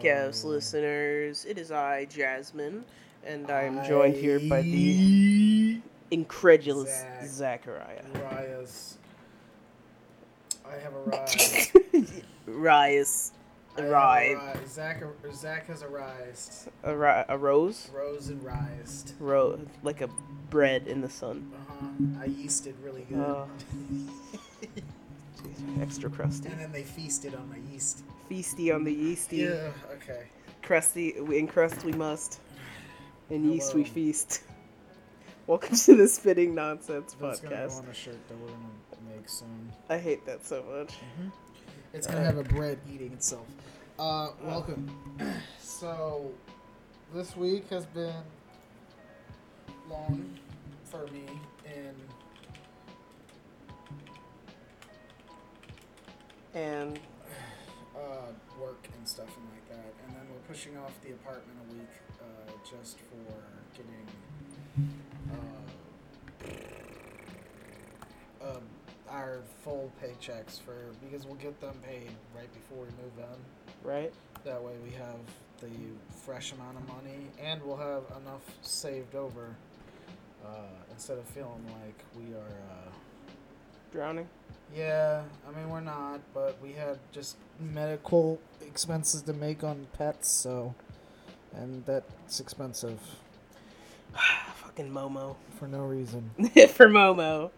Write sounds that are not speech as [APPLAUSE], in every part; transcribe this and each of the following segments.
Podcast listeners. It is I, Jasmine, and I am joined here by the incredulous Zach. Zachariah. Arias. I have arrived. Rias. I have [LAUGHS] Arrived. arri- Zach, Zach has arisen. A, ri- a rose? Rose and rised. Ro- like a bread in the sun. Uh-huh. I yeasted really good. Oh. [LAUGHS] Extra crusty. and then they feasted on my yeast. Feasty on the yeasty. Yeah, okay. Crusty. In crust we must. In yeast we feast. [LAUGHS] Welcome to the Spitting Nonsense That's gonna go podcast. on a shirt that we're gonna make soon. I hate that so much. It's gonna have a bread eating itself. Uh, welcome. [CLEARS THROAT] so, this week has been long for me in And uh, work and stuff and like that, and then we're pushing off the apartment a week uh, just for getting uh, um, our full paychecks for because we'll get them paid right before we move in. right? That way we have the fresh amount of money and we'll have enough saved over uh, instead of feeling like we are. Uh, Drowning. Yeah, I mean we're not, but we had just medical expenses to make on pets, so and that's expensive [SIGHS] Fucking Momo. for no reason. [LAUGHS] For Momo.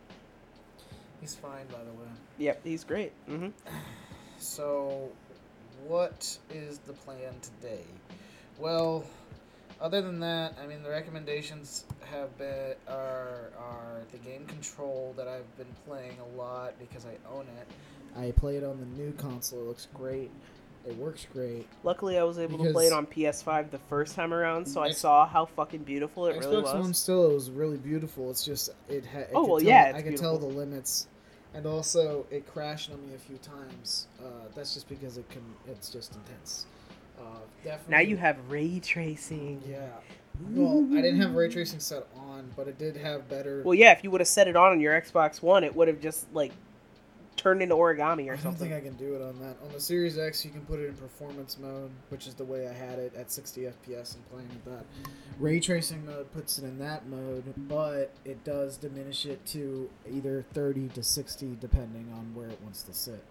He's fine, by the way. Yep, he's great. hmm [SIGHS] So, what is the plan today? Well, other than that, I mean the recommendations have been are are the game Control that I've been playing a lot because I own it. I play it on the new console. It looks great. It works great. Luckily, I was able to play it on PS5 the first time around, so I saw how fucking beautiful it really Xbox was. One still it was really beautiful. It's just it had. Oh, well, yeah, it's I could tell the limits, and also it crashed on me a few times. Uh, that's just because it can. It's just intense. Uh, definitely. Now you have ray tracing. Yeah. Well, I didn't have ray tracing set on, but it did have better. Well, yeah, if you would have set it on on your Xbox One, it would have just like turned into origami or I don't something. think I can do it on that. On the Series X, you can put it in performance mode, which is the way I had it at 60 FPS and playing with that. Ray tracing mode puts it in that mode, but it does diminish it to either 30 to 60, depending on where it wants to sit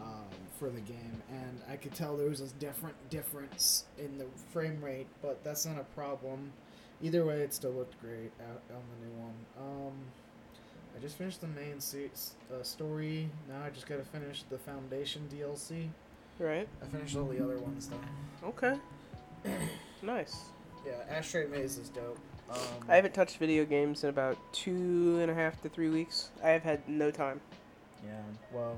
um, for the game. And I could tell there was a different difference in the frame rate, but that's not a problem. Either way, it still looked great out on the new one. Um, I just finished the main se- uh, story. Now I just gotta finish the Foundation DLC. Right. I finished all the other ones though. Okay. [COUGHS] nice. Yeah, Ashtray Maze is dope. Um, I haven't touched video games in about two and a half to three weeks. I have had no time. Yeah, well,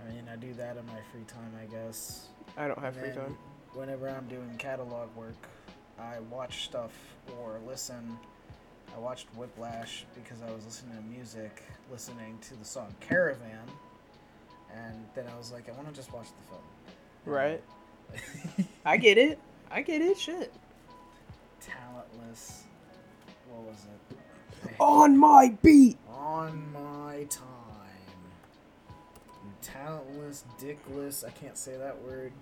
I mean, I do that in my free time, I guess. I don't have And free time. Whenever I'm doing catalog work, I watch stuff or listen. I watched Whiplash because I was listening to music, listening to the song Caravan, and then I was like, I want to just watch the film. Right. [LAUGHS] I get it. I get it. Shit. Talentless. What was it? On my beat. On my time. Talentless, dickless. I can't say that word.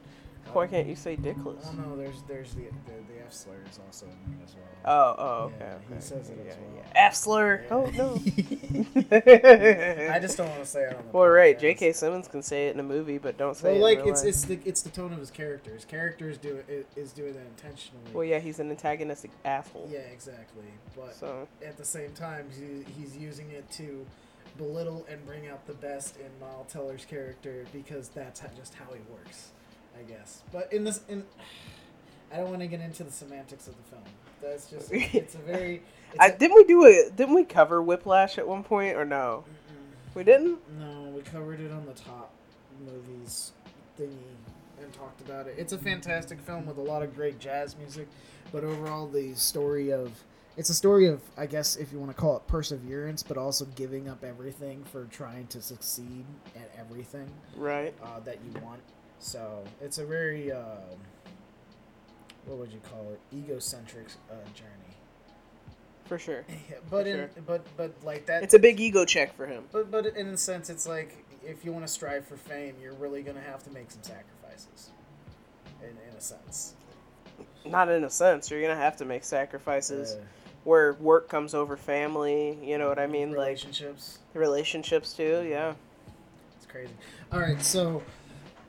Why Um, can't you say dickless? Oh no, there's there's the the, the F slur is also in there as well. Oh, oh, okay, Yeah, he says it yeah, as well. yeah. F slur. Oh no. [LAUGHS] I just don't want to say it on the. Well, right. J.K. Simmons can say it in a movie, but don't say Well, it. like in real it's life. it's the it's the tone of his character. His character is doing is doing that intentionally. Well, yeah, he's an antagonistic asshole. Yeah, exactly. But So at the same time, he, he's using it to belittle and bring out the best in Miles Teller's character because that's just how he works. I guess. But in this, in I don't want to get into the semantics of the film. That's just it's a very. [LAUGHS] It's I, a- didn't we do it? didn't we cover Whiplash at one point or no? Mm-mm. We didn't. No, we covered it on the top movies thingy and talked about it. It's a fantastic film with a lot of great jazz music, but overall the story of it's a story of I guess if you want to call it perseverance, but also giving up everything for trying to succeed at everything Right. uh, that you want. So it's a very uh, what would you call it? Egocentric uh, journey. For sure. [LAUGHS] but For in sure. but but like that. It's a big ego check for him. But but in a sense, it's like if you want to strive for fame, you're really gonna have to make some sacrifices. In in a sense. Not in a sense. You're gonna have to make sacrifices Uh, where work comes over family. You know what I mean? Like relationships. relationships too. Yeah. It's crazy. All right, so.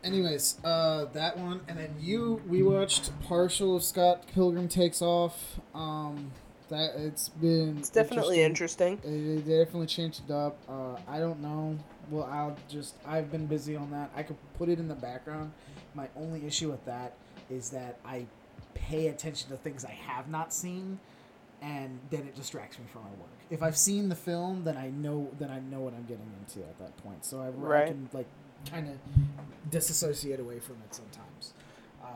Anyways, uh, that one, and then you, we watched partial of Scott Pilgrim Takes Off. Um, that it's been It's definitely interesting. It, it definitely changed it up. Uh, I don't know. Well, I'll just. I've been busy on that. I could put it in the background. My only issue with that is that I pay attention to things I have not seen, and then it distracts me from my work. If I've seen the film, then I know. Then I know what I'm getting into at that point. So I, I can like kind of disassociate away from it sometimes, um,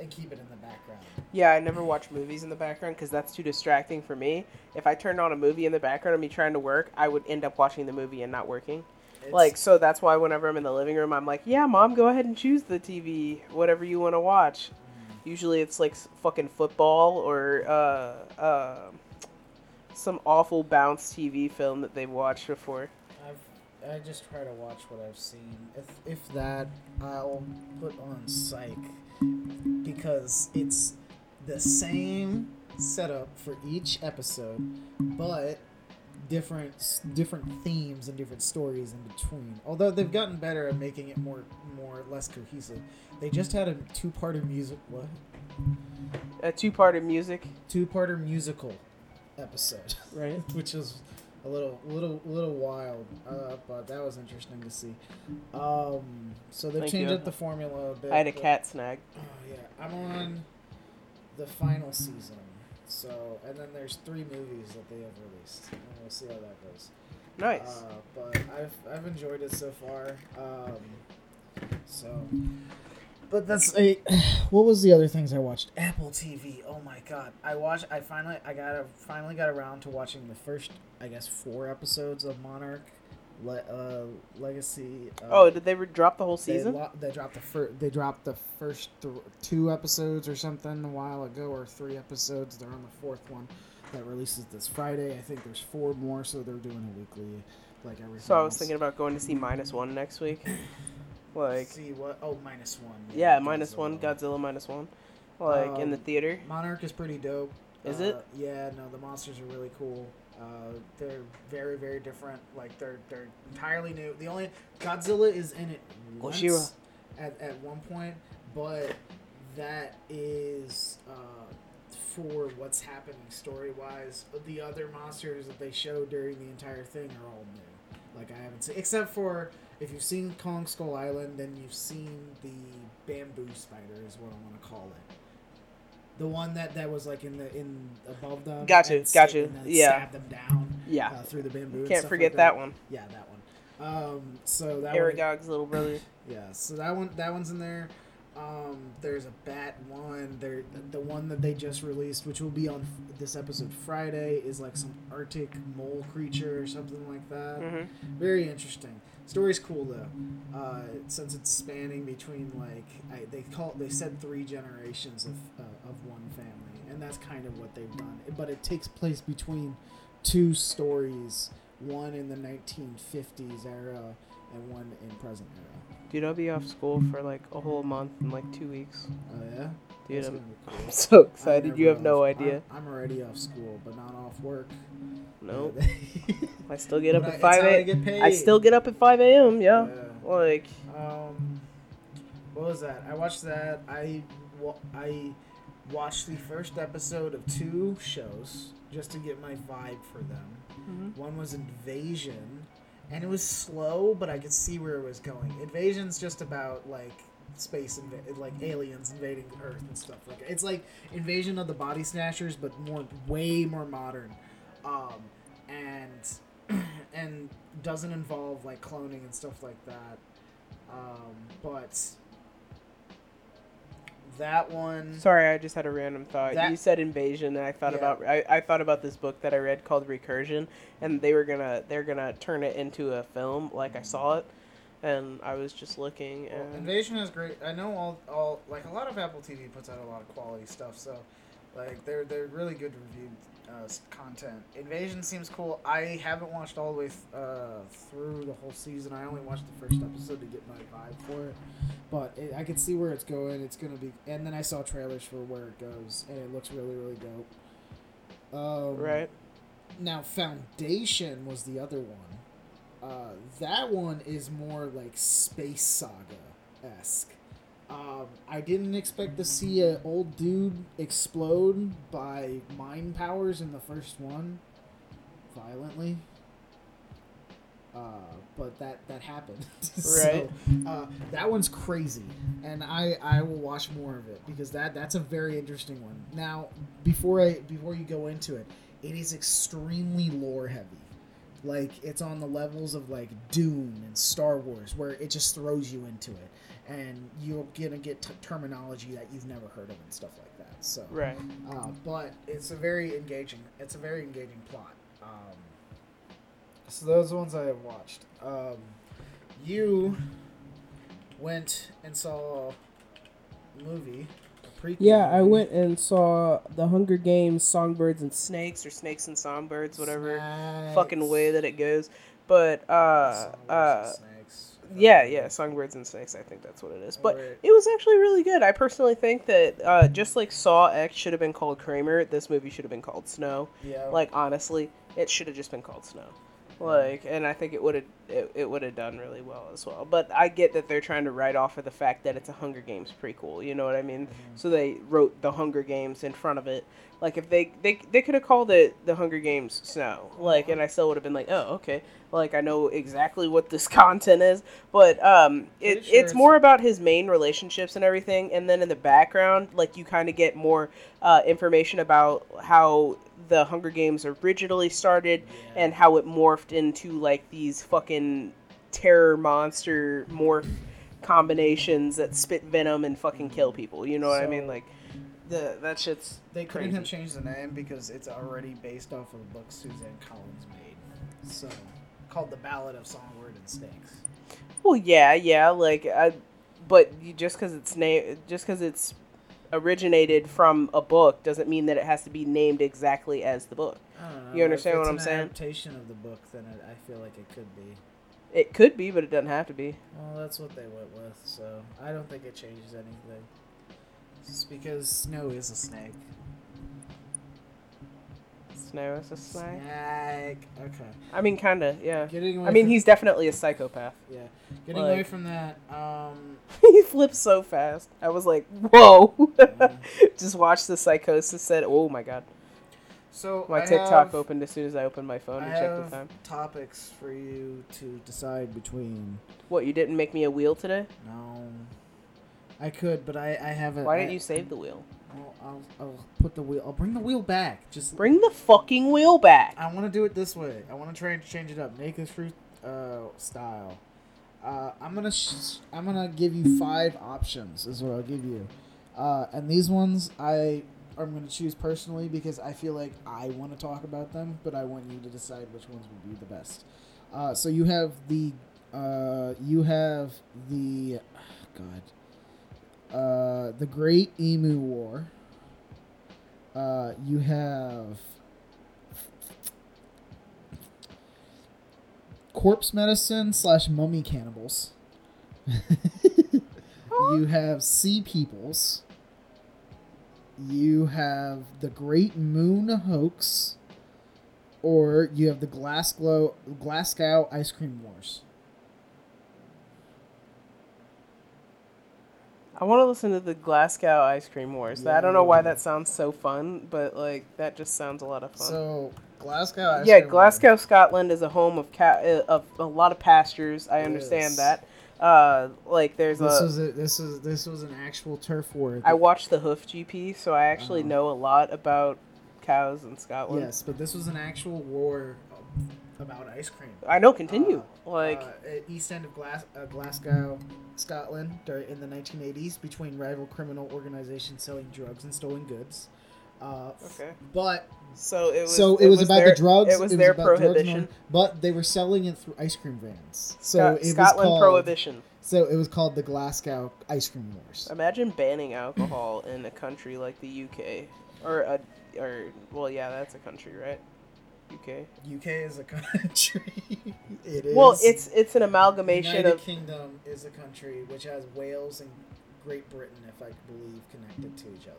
and keep it in the background. Yeah, I never watch movies in the background because that's too distracting for me. If I turned on a movie in the background of me trying to work, I would end up watching the movie and not working. It's- like, so that's why whenever I'm in the living room, I'm like, yeah, mom, go ahead and choose the TV, whatever you want to watch. Usually it's like fucking football or uh, uh, some awful bounce TV film that they've watched before. I've I just try to watch what I've seen. If if that, I'll put on Psych because it's the same setup for each episode, but different different themes and different stories in between. Although they've gotten better at making it more more less cohesive. They just had a two-parter music what A two-parter music, two-parter musical episode. [LAUGHS] right? which was a little little little wild uh, but that was interesting to see um so they've Thank changed you. up the formula a bit I had a cat snag. oh yeah i'm on the final season so and then there's three movies that they have released and we'll see how that goes Nice. uh, but I've, I've enjoyed it so far um so but that's a [SIGHS] what was the other things I watched? Apple TV. Oh my god. I watched I finally I got a, finally got around to watching the first I guess 4 episodes of Monarch Le, uh, Legacy. Uh, oh, did they re- drop the whole they, season? lo- they dropped the first they dropped the first th- two episodes or something a while ago or three episodes. They're on the fourth one that releases this Friday. I think there's four more so they're doing a weekly like everything. So I was else. thinking about going to see minus one next week. [CLEARS THROAT] Like, see what oh minus 1. yeah, minus one, Godzilla. Minus one. Like in the Um, theater. Monarch is pretty dope. Is Uh, it? Yeah, no, the monsters are really cool. Uh, they're very, very different. Like they're they're entirely new. The only Godzilla is in it once at at one point, but that is uh, for what's happening story wise. The other monsters that they show during the entire thing are all new. Like I haven't seen, except for if you've seen Kong Skull Island, then you've seen the bamboo spider, is what I want to call it. The one that, that was like in the in above them. Gotcha, you. and then yeah. Stab them down. Yeah. Uh, through the bamboo. Can't forget like that one. Yeah, that one. Um, so that one, Aragog's little brother. [LAUGHS] yeah, so that one that one's in there. Um, there's a bat one. There, the one that they just released, which will be on f- this episode Friday, is like some Arctic mole creature or something like that. hmm Very interesting. Story's cool though, uh, since it's spanning between like I, they call they said three generations of uh, of one family, and that's kind of what they've done. But it takes place between two stories, one in the 1950s era and one in present era. Dude, I'll be off school for like a whole month in like two weeks. Oh yeah, Dude, I'm, cool. I'm [LAUGHS] so I'm excited. You have no idea. I'm, I'm already off school, but not off work. No, Uh, [LAUGHS] I still get up at five how I a. get paid. I still get up at five a.m. Yeah, Yeah. like Um, what was that? I watched that. I I watched the first episode of two shows just to get my vibe for them. Mhm. One was Invasion, and it was slow, but I could see where it was going. Invasion's just about like space inv- like aliens invading Earth and stuff like it's like Invasion of the Body Snatchers, but more way more modern, um, and [CLEARS THROAT] and doesn't involve like cloning and stuff like that. Um, but that one. Sorry, I just had a random thought. That- you said invasion, and I thought Yeah. about I, I thought about this book that I read called Recursion, and they were gonna they're gonna turn it into a film. Like I saw it, and I was just looking, Well, Invasion is great. I know all, all like a lot of Apple TV puts out a lot of quality stuff, so like they're they're really good reviewed uh, content. Invasion seems cool. I haven't watched all the way th- uh, through the whole season. I only watched the first episode to get my vibe for it, but it, I can see where it's going. It's gonna be, and then I saw trailers for where it goes, and it looks really really dope. Um, right. now, Foundation was the other one. Uh, that one is more like space saga esque. Um, I didn't expect to see an old dude explode by mind powers in the first one, violently. Uh, but that that happened. [LAUGHS] Right. so, uh, that one's crazy, and I I will watch more of it because that that's a very interesting one. Now, before I before you go into it, it is extremely lore heavy. Like it's on the levels of like Dune and Star Wars, where it just throws you into it, and you're gonna get t- terminology that you've never heard of and stuff like that. So, Right. uh, but it's a very engaging. It's a very engaging plot. Um, so those ones I have watched. Um, you went and saw a movie. Prequel Yeah, I went and saw the Hunger Games Songbirds and Snakes or Snakes and Songbirds, whatever fucking way that it goes. But uh uh snakes. yeah, yeah, Songbirds and Snakes, I think that's what it is. But Alright. it was actually really good. I personally think that uh just like Saw X should have been called Kramer, this movie should have been called Snow. Yeah. Like honestly, it should have just been called Snow. Like, and I think it would have it, it would have done really well as well. But I get that they're trying to write off of the fact that it's a Hunger Games prequel. You know what I mean? So they wrote the Hunger Games in front of it. Like if they they they could have called it the Hunger Games Snow. Like, and I still would have been like, oh okay. Like I know exactly what this [LAUGHS] content is. But um, it sure it's it's- more about his main relationships and everything. And then in the background, like you kind of get more uh, information about how the Hunger Games originally started Yeah. and how it morphed into like these fucking terror monster morph combinations that spit venom and fucking kill people. You know what I mean? Like the that shit's They couldn't have changed the name because it's already based off of a book Suzanne Collins made. So, called The Ballad of Songbird and Snakes. Well, yeah, yeah, like I, but you, just because it's name, just because it's originated from a book doesn't mean that it has to be named exactly as the book. Know. You understand if what it's I'm an saying? adaptation of the book, then it, I feel like it could be. It could be, but it doesn't have to be. Well, that's what they went with, so I don't think it changes anything. Just because Snow is a snake. Snow is a snake. Snake. Okay. I mean, kinda, yeah. Getting away I mean, from, he's definitely a psychopath. yeah. Getting away from that. Um. [LAUGHS] he flips so fast. I was like, whoa. Yeah. [LAUGHS] Just watch the psychosis said, oh my god. So My I TikTok have, opened as soon as I opened my phone I and checked have the time. topics for you to decide between. What, you didn't make me a wheel today? No. I could, but I I haven't. Why I, didn't you save the wheel? I'll, I'll, I'll put the wheel. I'll bring the wheel back. Just Bring the fucking wheel back. I want to do it this way. I want to try and change it up. Naked fruit uh, style. Uh, I'm gonna sh- I'm gonna give you five options. Is what I'll give you. Uh, and these ones I am gonna choose personally because I feel like I want to talk about them, but I want you to decide which ones would be the best. Uh, so you have the uh, you have the God uh, the Great Emu War. Uh, you have corpse medicine slash mummy cannibals. you have sea peoples. You have the Great Moon hoax, or you have the Glasgow Glasgow ice cream wars. I want to listen to the Glasgow Ice Cream Wars. I don't know why that sounds so fun, but like that just sounds a lot of fun. So Glasgow. Ice yeah, Glasgow, Scotland is a home of ca- uh, of a lot of pastures. I It understand is. that. Uh, like there's This a. was a, this was this was an actual turf war. I watched the Hoof GP, so I actually Uh-huh. know a lot about cows in Scotland. yes, but this was an actual war about ice cream. I know. Continue. like, uh, at east end of Glas- uh, Glasgow, Scotland, dur- in the 1980s, between rival criminal organizations selling drugs and stolen goods. Uh, okay. But So it was. so it, was, about their, the drugs. It was their about drugs and prohibition. all- but they were selling it through ice cream vans. So Scot- it was Scotland called, prohibition. So it was called the Glasgow Ice Cream Wars. Imagine banning alcohol in a country like the UK, or a, or well, yeah, that's a country, right? UK. UK is a [LAUGHS] country. it is. Well, it's it's an amalgamation United of Kingdom is a country which has Wales and Great Britain, if I believe, connected to each other.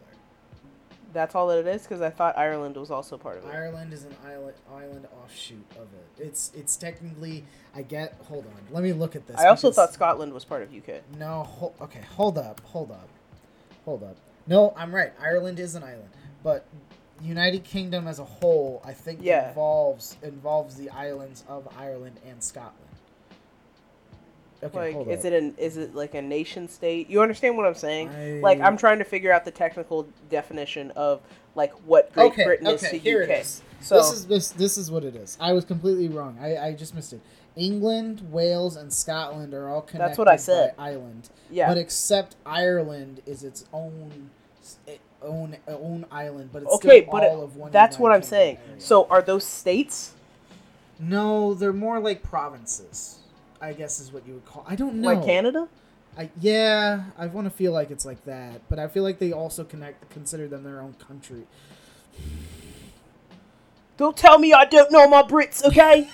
that's all that it is because I thought Ireland was also part of it. Ireland is an island island offshoot of it. It's it's technically I get. Hold on, let me look at this. I also thought Scotland was part of UK. No, ho- okay, hold up, hold up, hold up. No, I'm right. Ireland is an island, but United Kingdom as a whole, I think, Yeah. involves involves the islands of Ireland and Scotland. Okay, like, is up. it an is it like a nation state? You understand what I'm saying? I- Like, I'm trying to figure out the technical definition of like what Great okay, Britain is okay, to here UK. it is. So this is this this is what it is. I was completely wrong. I, I just missed it. England, Wales, and Scotland are all connected That's what I said. by island. yeah, But except Ireland is its own its own own island, but it's okay, still but all it- of one. that's what I'm saying. area. So are those states? no, they're more like provinces. I guess is what you would call. I don't know. Like Canada? I, yeah, I want to feel like it's like that, but I feel like they also connect consider them their own country. Don't tell me I don't know my Brits, okay?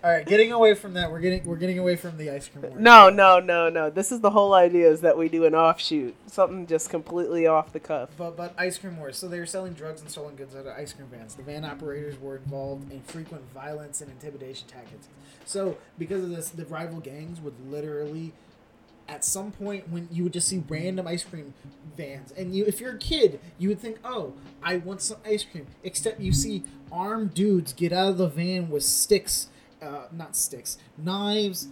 [LAUGHS] All right, getting away from that, we're getting we're getting away from the ice cream. war. no, no, no, no. This is the whole idea is that we do an offshoot, something just completely off the cuff. But, but ice cream wars. So they were selling drugs and stolen goods out of ice cream vans. The van operators were involved in frequent violence and intimidation tactics. So because of this, the rival gangs would literally, at some point, when you would just see random ice cream vans, and you, if you're a kid, you would think, "Oh, I want some ice cream." Except you see armed dudes get out of the van with sticks. Uh, not sticks, knives,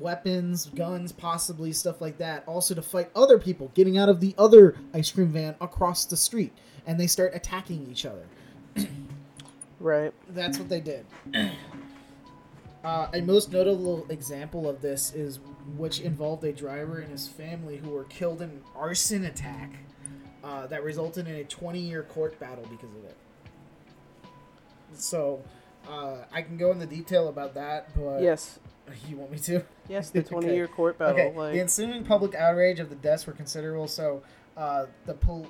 weapons, guns, possibly stuff like that. Also to fight other people getting out of the other ice cream van across the street, and they start attacking each other. Right. That's what they did. Uh, a most notable example of this is which involved a driver and his family who were killed in an arson attack uh, that resulted in a 20-year court battle because of it. So, uh, I can go into detail about that, but Yes. you want me to? Yes, [LAUGHS] the Okay. 20 year court battle. Okay. Like, The ensuing public outrage of the deaths were considerable. So, uh, the pol-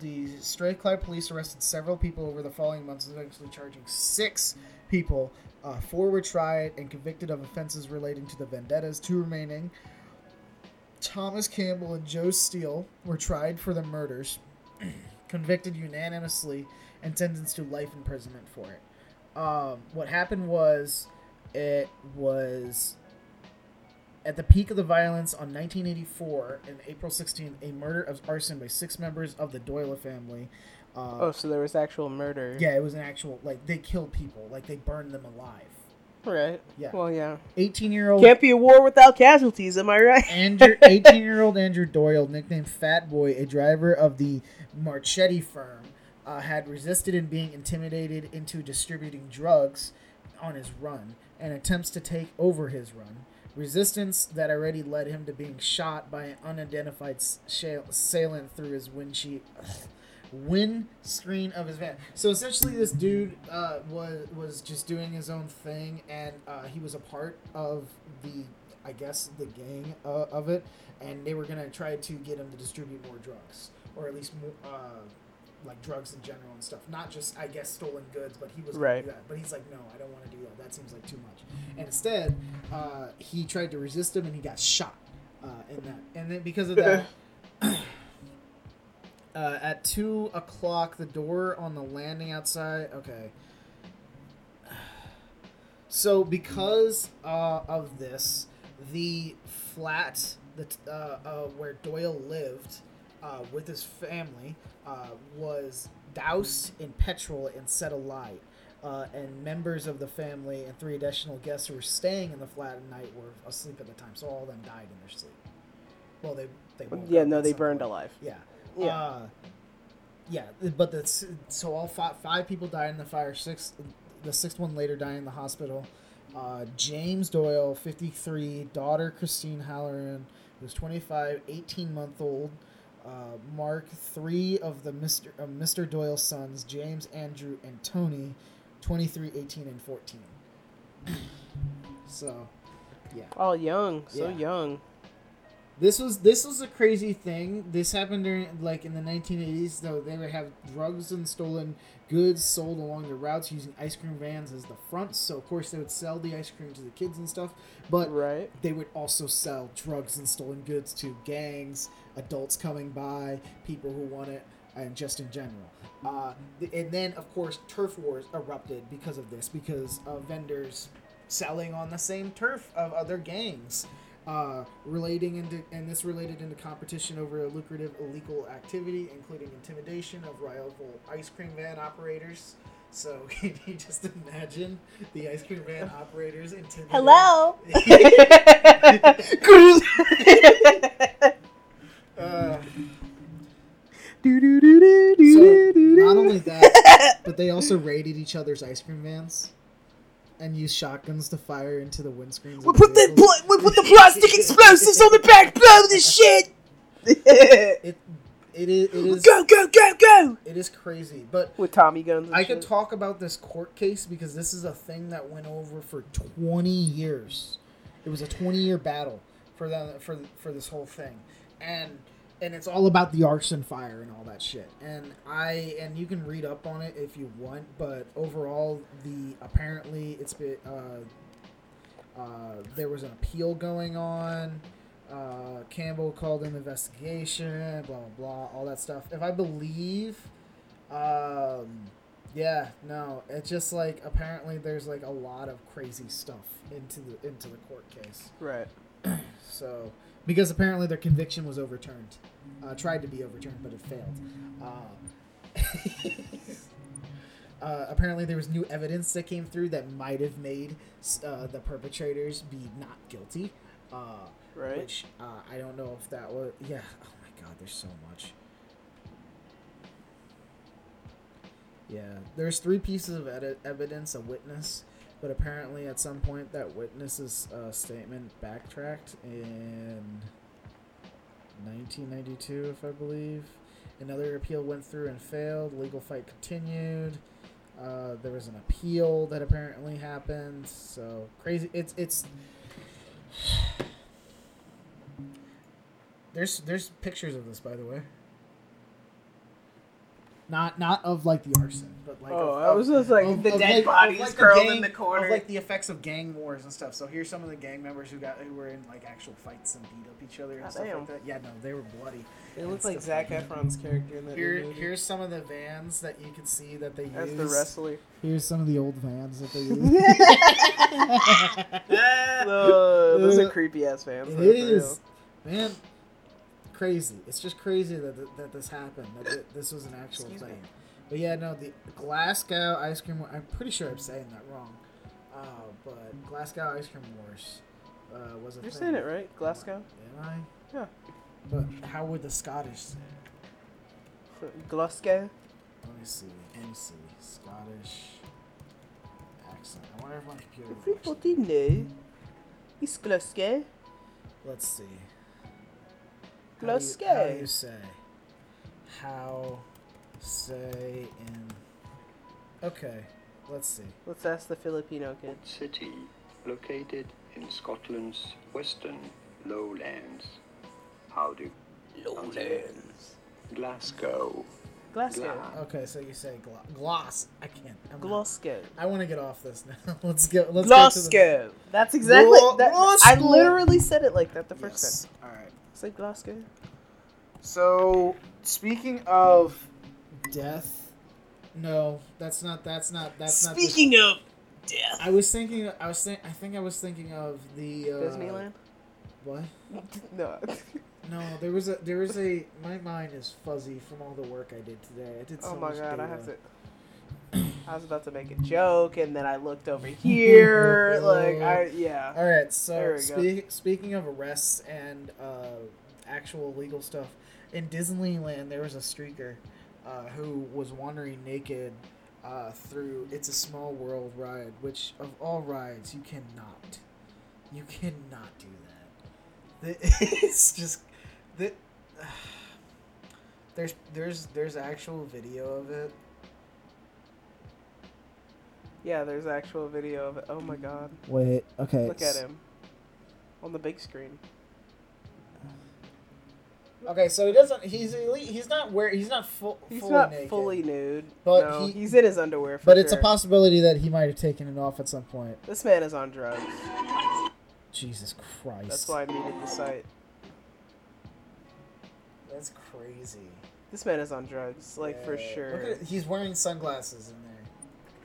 the Strathclyde police arrested several people over the following months, eventually charging six people. Uh, four were tried and convicted of offenses relating to the vendettas. Two remaining. Thomas Campbell and Joe Steele were tried for the murders, [CLEARS THROAT] convicted unanimously, and sentenced to life imprisonment for it. Um, what happened was, it was at the peak of the violence on 1984, in April 16th, a murder of arson by six members of the Doyle family. Uh, oh, so there was actual murder. yeah, it was an actual like they killed people, like they burned them alive. Right. Yeah. Well, yeah. 18 year old Can't be a war without casualties, am I right? Andrew, [LAUGHS] 18 year old Andrew Doyle, nicknamed Fat Boy, a driver of the Marchetti firm, uh, had resisted and being intimidated into distributing drugs on his run and attempts to take over his run. Resistance that already led him to being shot by an unidentified s- assailant through his windshield. Windscreen of his van. So essentially, this dude uh, was was just doing his own thing, and uh, he was a part of the I guess the gang uh, of it, and they were gonna try to get him to distribute more drugs, or at least more, uh, like drugs in general and stuff. Not just I guess stolen goods, but he was gonna Right. do that. But he's like, no, I don't want to do that. That seems like too much. And instead, uh, he tried to resist him, and he got shot uh, in that. And then because of that. [LAUGHS] Uh, at two o'clock, the door on the landing outside. Okay. So because uh, of this, the flat that uh, uh, where Doyle lived uh, with his family uh, was doused in petrol and set alight. Uh, and members of the family and three additional guests who were staying in the flat at night were asleep at the time, so all of them died in their sleep. Well, they they Yeah, no, they burned alive. Yeah. Yeah. Uh, yeah, but that's so all five, five people died in the fire. Six, the sixth one later died in the hospital. Uh, James Doyle, 53, daughter Christine Halleron, who's 25, 18 month old. Uh, Mark, three of the Mr. Uh, Mr. Doyle sons, James, Andrew, and Tony, 23, 18, and 14. [CLEARS THROAT] so, yeah. All young, so Yeah. young. This was this was a crazy thing. This happened during like in the 1980s. Though they would have drugs and stolen goods sold along the routes using ice cream vans as the fronts. So of course they would sell the ice cream to the kids and stuff. But Right. they would also sell drugs and stolen goods to gangs, adults coming by, people who want it, and just in general. Uh, and then, of course, turf wars erupted because of this, because of vendors selling on the same turf of other gangs. Uh, relating into and this related into competition over a lucrative illegal activity, including intimidation of rival ice cream van operators. So [LAUGHS] can you just imagine the ice cream van operators intimidating? Hello. [LAUGHS] [LAUGHS] Uh, do do do do do So do not only that, but they also raided each other's ice cream vans and use shotguns to fire into the windscreens. We put the pl- we put the plastic [LAUGHS] explosives on the back. Blow this shit. [LAUGHS] It it is it is go go go go. it is crazy, but With Tommy guns. And I could talk about this court case because this is a thing that went over for 20 years. It was a 20 year battle for that for for this whole thing, and and it's all about the arson fire and all that shit. And I and you can read up on it if you want, but overall, the apparently it's been uh, uh, there was an appeal going on. Uh, Campbell called an investigation, blah blah blah, all that stuff. If I believe, um, yeah, no, it's just like apparently there's like a lot of crazy stuff into the into the court case. Right. [CLEARS THROAT] So because apparently their conviction was overturned, uh, tried to be overturned, but it failed. Uh, [LAUGHS] uh, apparently there was new evidence that came through that might have made uh, the perpetrators be not guilty. Uh, Right. which uh, I don't know if that was. Yeah. Oh my God. There's so much. Yeah. There's three pieces of evidence. A witness, but apparently at some point that witness's uh, statement backtracked in 1992, if I believe. Another appeal went through and failed. Legal fight continued. Uh, there was an appeal that apparently happened. So crazy. It's it's. [SIGHS] There's there's pictures of this, by the way. Not not of like the arson, but like oh, of, I was just like of- the of, dead like- bodies like, the curled gang- in the corner. Of, like the effects of gang wars and stuff. So here's some of the gang members who got who were in like actual fights and beat up each other and stuff Goddamn. like that. Yeah, no, they were bloody. they look and like stuff Zac Efron's character in that Here, movie. here's some of the vans that you can see that they As use. the wrestler. Here's some of the old vans that they [LAUGHS] use. [LAUGHS] [LAUGHS] Uh, those are Uh, creepy ass vans. It though, for is, real. man, crazy. It's just crazy that th- that this happened. That th- this was an actual Excuse me. thing. But yeah, no, the Glasgow ice cream. I'm pretty sure I'm saying that wrong. Uh, but Glasgow ice cream wars uh, was a You're thing. saying it right, Glasgow. Am I? Yeah. But how would the Scottish say? it? Glasgow. Let me see. Let me see. Scottish accent. I wonder if my computer. Everybody know. It's Glasgow. Let's see. How do you- Glasgow. How you say? How say in. Okay, let's see. Let's ask the Filipino kid. city located in Scotland's western lowlands. How do Lowlands. Glasgow? Glasgow. Okay, so you say gla- gloss. I can't. I'm not- Glasgow. I want to get off this now. [LAUGHS] let's go. Let's Go to the, Glasgow. That's exactly. Gla- that, I literally said it like that the first Yes. time. All right. Say Glasgow. So speaking of death, no, that's not. That's not. That's not. Speaking of death. I was thinking. I was. Think, I think I was thinking of the uh, Disneyland? What? [LAUGHS] No. No, there was a there was a my mind is fuzzy from all the work I did today. I did so oh my much god, I have to. I was about to make a joke, and then I looked over here. [LAUGHS] like, I yeah. All right, so speak, speaking of arrests and uh, actual legal stuff, in Disneyland there was a streaker uh, who was wandering naked uh, through It's a Small World ride, which of all rides you cannot, you cannot do that. [LAUGHS] It's just that. [SIGHS] There's there's there's actual video of it. Yeah, there's actual video of it. Oh my god. Wait, okay. Look at him. On the big screen. Okay, so he doesn't. He's elite. He's not where. He's not full. He's fully not naked. fully nude. But no, he- he's in his underwear for But it's a possibility that he might have taken it off at some point. This man is on drugs. Jesus Christ. That's why I needed the site. That's crazy. This man is on drugs, like for sure. Look at, he's wearing sunglasses in there.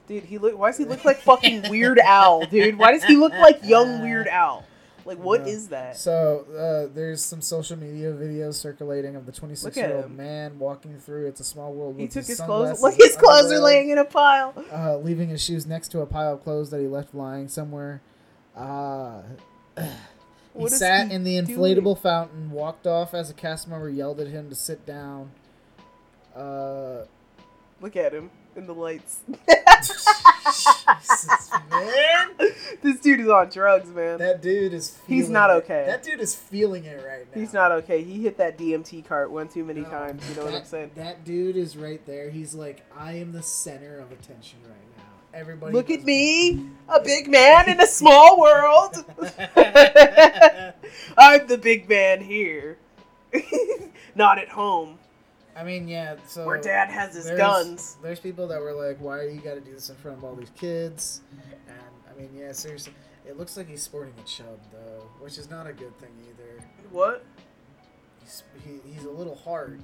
Dude, he look. Why does he look like fucking Weird Al, dude? Why does he look like young Weird Al? Like, what Yeah. is that? So uh, there's some social media videos circulating of the 26 year old man walking through It's a Small World. He took his sunglasses clothes. Look, his clothes are laying in a pile. Uh, leaving his shoes next to a pile of clothes that he left lying somewhere. Uh, he sat he in the doing? inflatable fountain, walked off as a cast member yelled at him to sit down. Uh, Look at him in the lights. [LAUGHS] Jesus, man. this dude is on drugs, man. That dude is. Feeling He's not it. okay. That dude is feeling it right now. He's not okay. He hit that DMT cart one too many No, times. You know that, what I'm saying? That dude is right there. He's like, I am the center of attention right now. Everybody. Look at me, [LAUGHS] a big man in a small world. [LAUGHS] I'm the big man here. Not at home, I mean, yeah. So where dad has his there's- guns. There's people that were like, "Why you got to do this in front of all these kids?" And I mean, yeah, seriously, it looks like he's sporting a chub though, which is not a good thing either. What? He's he, he's a little hard.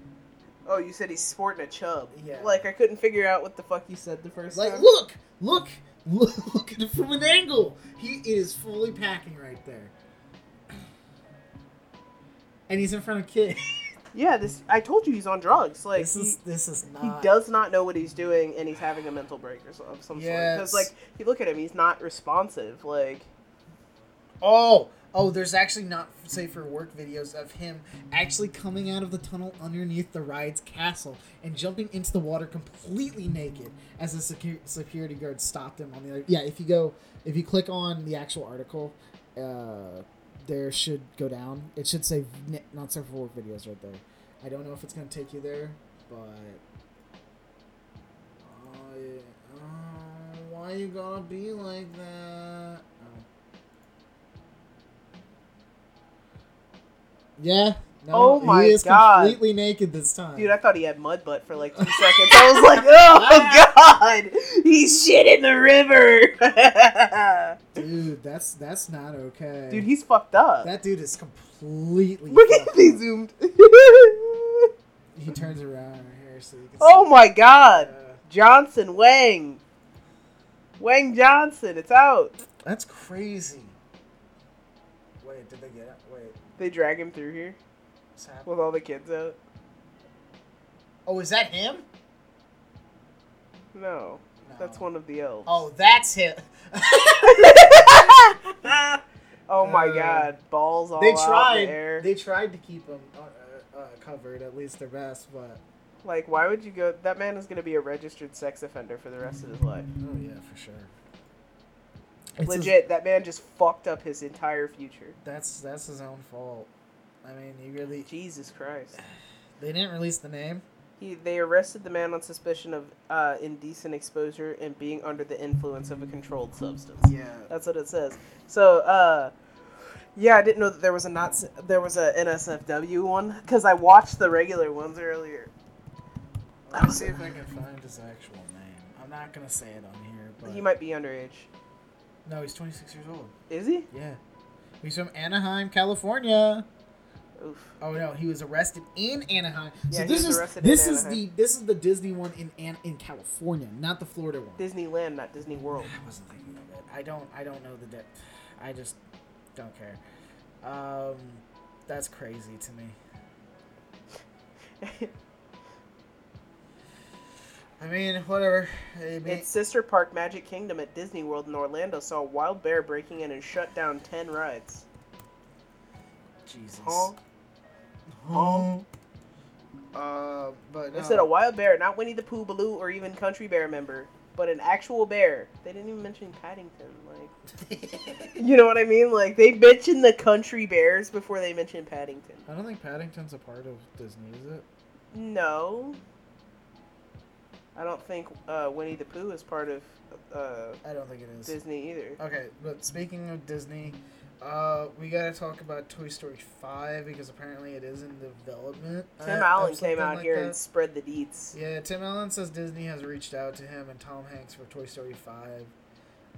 Oh, you said he's sporting a chub. Yeah. Like I couldn't figure out what the fuck you said the first Like, time. Like, look, look, [LAUGHS] look, look at it from an angle. He is fully packing right there, [CLEARS THROAT] and he's in front of kids. [LAUGHS] Yeah, this. I told you he's on drugs. Like this he, is this is not. he does not know what he's doing, and he's having a mental break or so, of some sort. Yes. Because like you look at him, he's not responsive. Like Oh, oh, there's actually not safe for work videos of him actually coming out of the tunnel underneath the ride's castle and jumping into the water completely naked as a secu- security guard stopped him on the other. Yeah, if you go, if you click on the actual article, uh, there should go down. It should say not safe for work videos right there. I don't know if it's gonna take you there, but. Oh, why you gotta be like that? Oh. Yeah. No, Oh my he is God. completely naked this time. Dude, I thought he had mud butt for like two seconds. I was like, [LAUGHS] oh god, he's shit in the river. [LAUGHS] Dude, that's that's not okay. Dude, he's fucked up. that dude is completely. Look at up. zoomed. He turns around here so you can. Oh see. Oh my god, Yeah. Johnson Wang, Wang Johnson, it's out. That's crazy. Wait, did they get it? Wait, They drag him through here what's happening? with all the kids out. Oh, is that him? No, that's one of the elves. Oh, that's him. [LAUGHS] oh my Uh, god, balls all they tried. the air. They tried to keep him uh, uh, covered, at least their best, but Like, why would you go? That man is gonna be a registered sex offender for the rest of his life. oh yeah, for sure. It's his- Legit, that man just fucked up his entire future. that's that's his own fault. I mean, he really. Jesus Christ. They didn't release the name. He, they arrested the man on suspicion of uh, indecent exposure and being under the influence of a controlled substance. Yeah. That's what it says. So, uh, yeah, I didn't know that there was a not there was a NSFW one because I watched the regular ones earlier. Let me see if I can find his actual name. I'm not gonna say it on here, but He might be underage. no, he's 26 years old. Is he? Yeah, he's from Anaheim, California. Oof. Oh no, he was arrested in Anaheim. Yeah, so he this is this is the this is the Disney one in An- in California, not the Florida one. Disneyland, not Disney World. I wasn't thinking of it. I don't I don't know the depth. I just don't care. Um, that's crazy to me. I mean, whatever. I mean, Its sister park, Magic Kingdom at Disney World in Orlando, saw a wild bear breaking in and shut down 10 rides. Jesus. Huh? Uh, but no. said a wild bear, not Winnie the Pooh, Baloo, or even Country Bear member, but an actual bear. They didn't even mention Paddington. Like, [LAUGHS] you know what I mean? Like they mentioned the Country Bears before they mentioned Paddington. I don't think Paddington's a part of Disney, is it? No, I don't think uh, Winnie the Pooh is part of uh, I don't think it is. Disney either. Okay, but speaking of Disney, uh, we gotta talk about Toy Story 5 because apparently it is in development. Tim uh, Allen came out like here that. and spread the deets. Yeah, Tim Allen says Disney has reached out to him and Tom Hanks for Toy Story 5.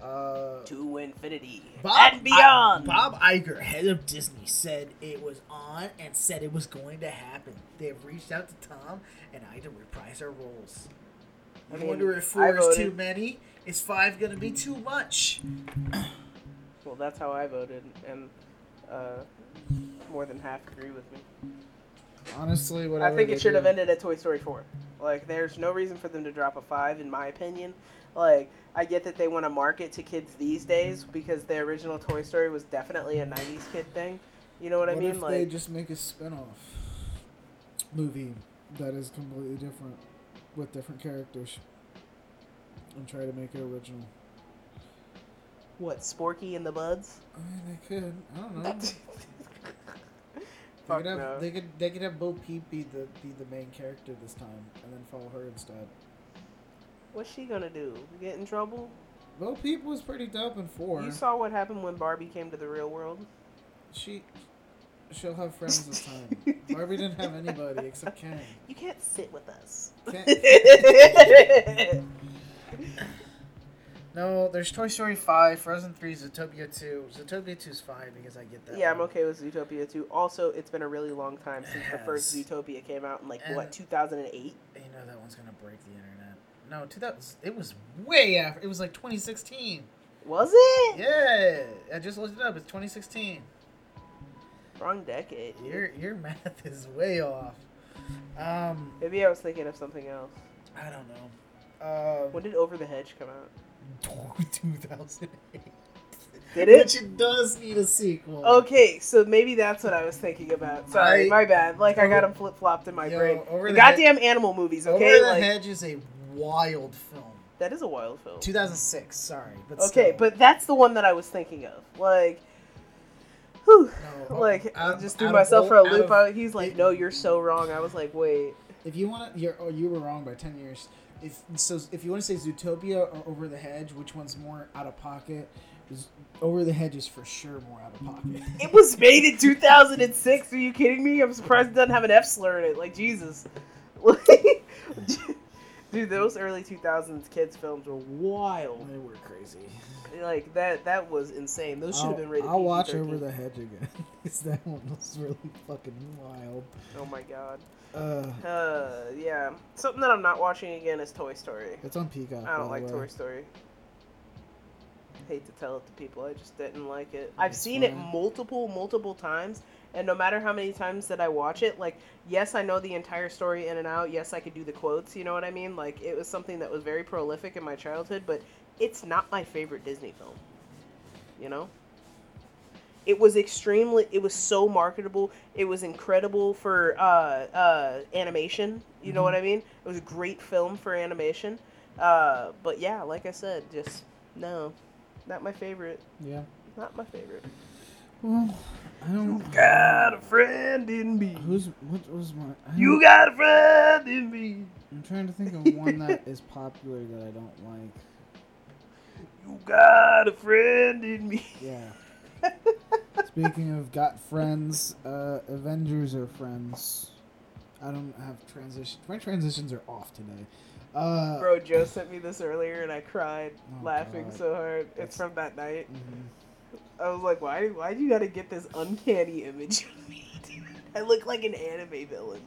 Uh, To infinity Bob and beyond. I- Bob Iger, head of Disney, said it was on and said it was going to happen. They have reached out to Tom and I to reprise our roles. I I mean, wonder if I four is too many. Is five going to be too much? [CLEARS THROAT] Well, that's how I voted, and uh, more than half agree with me. honestly, what I think it should have ended at Toy Story 4. Like, there's no reason for them to drop a 5, in my opinion. Like, I get that they want to market to kids these days because the original Toy Story was definitely a 90s kid thing. You know what, I mean? if Like, they just make a spin-off movie that is completely different with different characters and try to make it original? What, Sporky and the Buds? I mean, they could. I don't know. [LAUGHS] They Fuck could, have, no. they could they could have Bo Peep be the be the main character this time, and then follow her instead. What's she gonna do? Get in trouble? Bo Peep was pretty dope in four. You saw what happened when Barbie came to the real world? She she'll have friends this time. [LAUGHS] Barbie didn't have anybody except Ken. You can't sit with us. [LAUGHS] No, there's Toy Story five, Frozen three, Zootopia two. Zootopia 2 is fine because I get that. Yeah, I'm okay with Zootopia 2. Also, it's been a really long time since the first Zootopia came out in like And- what 2008. You know that one's gonna break the internet. No, 2000. It was way after. It was like 2016. Was it? Yeah, I just looked it up. It's 2016. Wrong decade. dude. Your your math is way off. Um, Maybe I was thinking of something else. I don't know. Uh, When did Over the Hedge come out? 2008. Did it? Which it does need a sequel. Okay, so maybe that's what I was thinking about. Sorry, I- my bad. Like I got them flip flopped in my Yo, brain. Over the goddamn animal movies. Okay, Over the like Hedge is a wild film. that is a wild film. 2006. Sorry, but Okay, still. but that's the one that I was thinking of. Like, whew, No, oh, like out- I just threw myself for a loop. of- I, he's like, it- "No, you're so wrong." I was like, "Wait." If you want to, you're oh, you were wrong by ten years. If so, if you want to say Zootopia or Over the Hedge, which one's more out of pocket? Is Over the Hedge is for sure more out of mm-hmm. pocket. [LAUGHS] It was made in 2006. Are you kidding me? I'm surprised it doesn't have an F slur in it. Like Jesus. Like, [LAUGHS] Dude, those early 2000s kids films were wild. they were crazy. [LAUGHS] Like that that was insane. Those should have been rated I'll watch PG-13. Over the Hedge again. Cause that one was really fucking wild. Oh my god. Uh, Uh yeah. Something that I'm not watching again is Toy Story. it's on Peacock. I don't like way. Toy Story. Hate to tell it to people, I just didn't like it. I've That's seen it multiple, multiple times, and no matter how many times that I watch it, like, yes, I know the entire story in and out. Yes, I could do the quotes. You know what I mean? Like, it was something that was very prolific in my childhood, but it's not my favorite Disney film. You know? It was extremely. It was so marketable. It was incredible for uh, uh, animation. You know Mhm. what I mean? It was a great film for animation. Uh, but yeah, like I said, just no, not my favorite. Yeah. Not my favorite. Well, I don't. Got a friend in me. Who's what was my? You got a friend in me. I'm trying to think of one that [LAUGHS] is popular that I don't like. You got a friend in me. Yeah. [LAUGHS] Speaking of got friends, uh, Avengers are friends. I don't have transition. My transitions are off today. Uh, Bro, Joe sent me this earlier, and I cried Oh, laughing God. so hard. It's from that night. mhm. I was like, why? Why do you gotta get this uncanny image of me? dude? I look like an anime villain.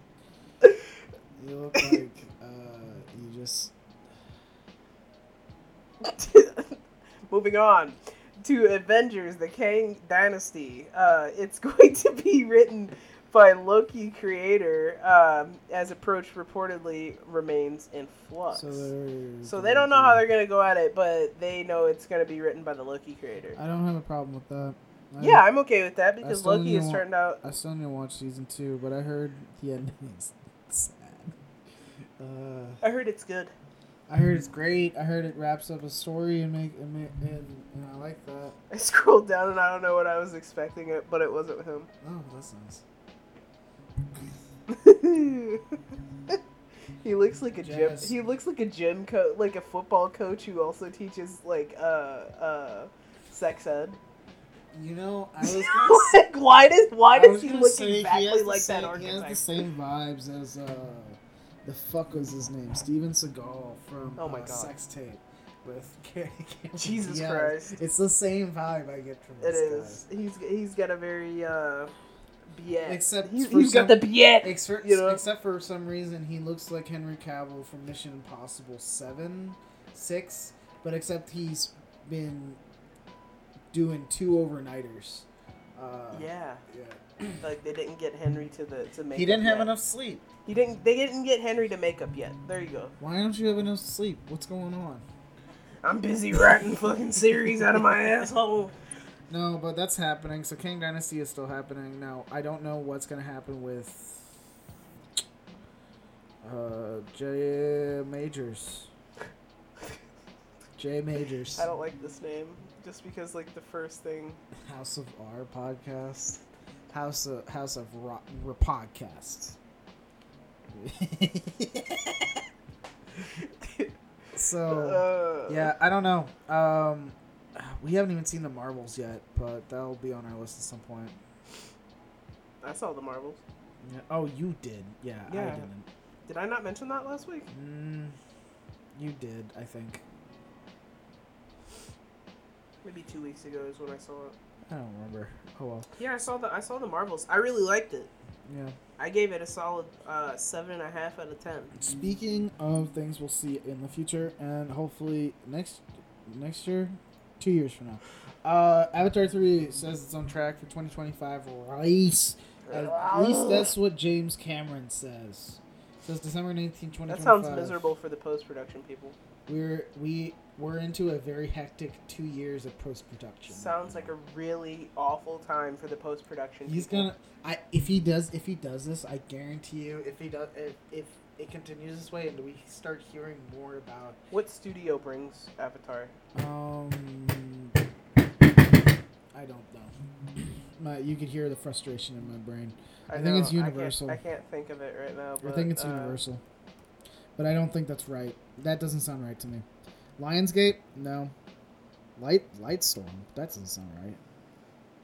You look like [LAUGHS] uh, you just. [LAUGHS] Moving on to Avengers: The Kang Dynasty. Uh, it's [LAUGHS] going to be written by Loki creator um, as approach reportedly remains in flux. So, So they don't know how they're gonna go at it, but they know it's gonna be written by the Loki creator. I don't have a problem with that. I, Yeah, I'm okay with that because Loki has wa- turned out. I still need to watch season two, but I heard the ending is [LAUGHS] sad. Uh, I heard it's good. I heard it's great. I heard it wraps up a story and make and, make, and, and I like that. I scrolled down and I don't know what I was expecting it, but it wasn't him. Oh, that's nice. [LAUGHS] he looks like a gym. He looks like a gym coach, like a football coach who also teaches like uh uh sex ed. You know, I was [LAUGHS] like, why does why does he look say he exactly like that He has the same vibes as uh, the fuck was his name? Steven Seagal from Oh my uh, God. Sex Tape with [LAUGHS] Carrie Cameron Jesus Diaz. Christ. It's the same vibe I get from It this is. He's he's got a very uh, biet. Except he's, he's got some- the biet. Except, You know? except for some reason, he looks like Henry Cavill from Mission Impossible Seven, Six, but except he's been doing two overnighters. Uh, Yeah, yeah. [CLEARS THROAT] like they didn't get Henry to the to make. He didn't have yet. enough sleep. He didn't. They didn't get Henry to makeup yet. There you go. Why don't you have enough sleep? What's going on? I'm busy writing fucking series out of my asshole. No, but that's happening. So Kang Dynasty is still happening. Now, I don't know what's gonna happen with uh J Majors. J Majors. I don't like this name just because like the first thing. House of R podcast. House of House of Ro- R- podcasts. [LAUGHS] so yeah, I don't know. Um, we haven't even seen the Marvels yet, but that'll be on our list at some point. I saw the Marvels. Yeah. Oh, you did. Yeah, I didn't. Did I not mention that last week? Mm, you did, I think. Maybe two weeks ago is when I saw it. I don't remember. Oh well. Yeah, I saw the I saw the Marvels. I really liked it. Yeah. I gave it a solid uh, seven and a half out of ten. Speaking of things we'll see in the future, and hopefully next next year, two years from now, uh, Avatar three says it's on track for twenty twenty five release. At least that's what James Cameron says. Says December 19, 2025. That sounds miserable for the post production people. We're we we're into a very hectic two years of post production. Sounds like a really awful time for the post production. He's gonna. I if he does if he does this, I guarantee you, if he does if, if it continues this way and we start hearing more about What studio brings Avatar? um, I don't know. [CLEARS THROAT] My you could hear the frustration in my brain. I think it's can't- Universal. I can't, think of it right now. I think it's uh, Universal, but I don't think that's right. That doesn't sound right to me. Lionsgate, no. Light Lightstorm, that doesn't sound right.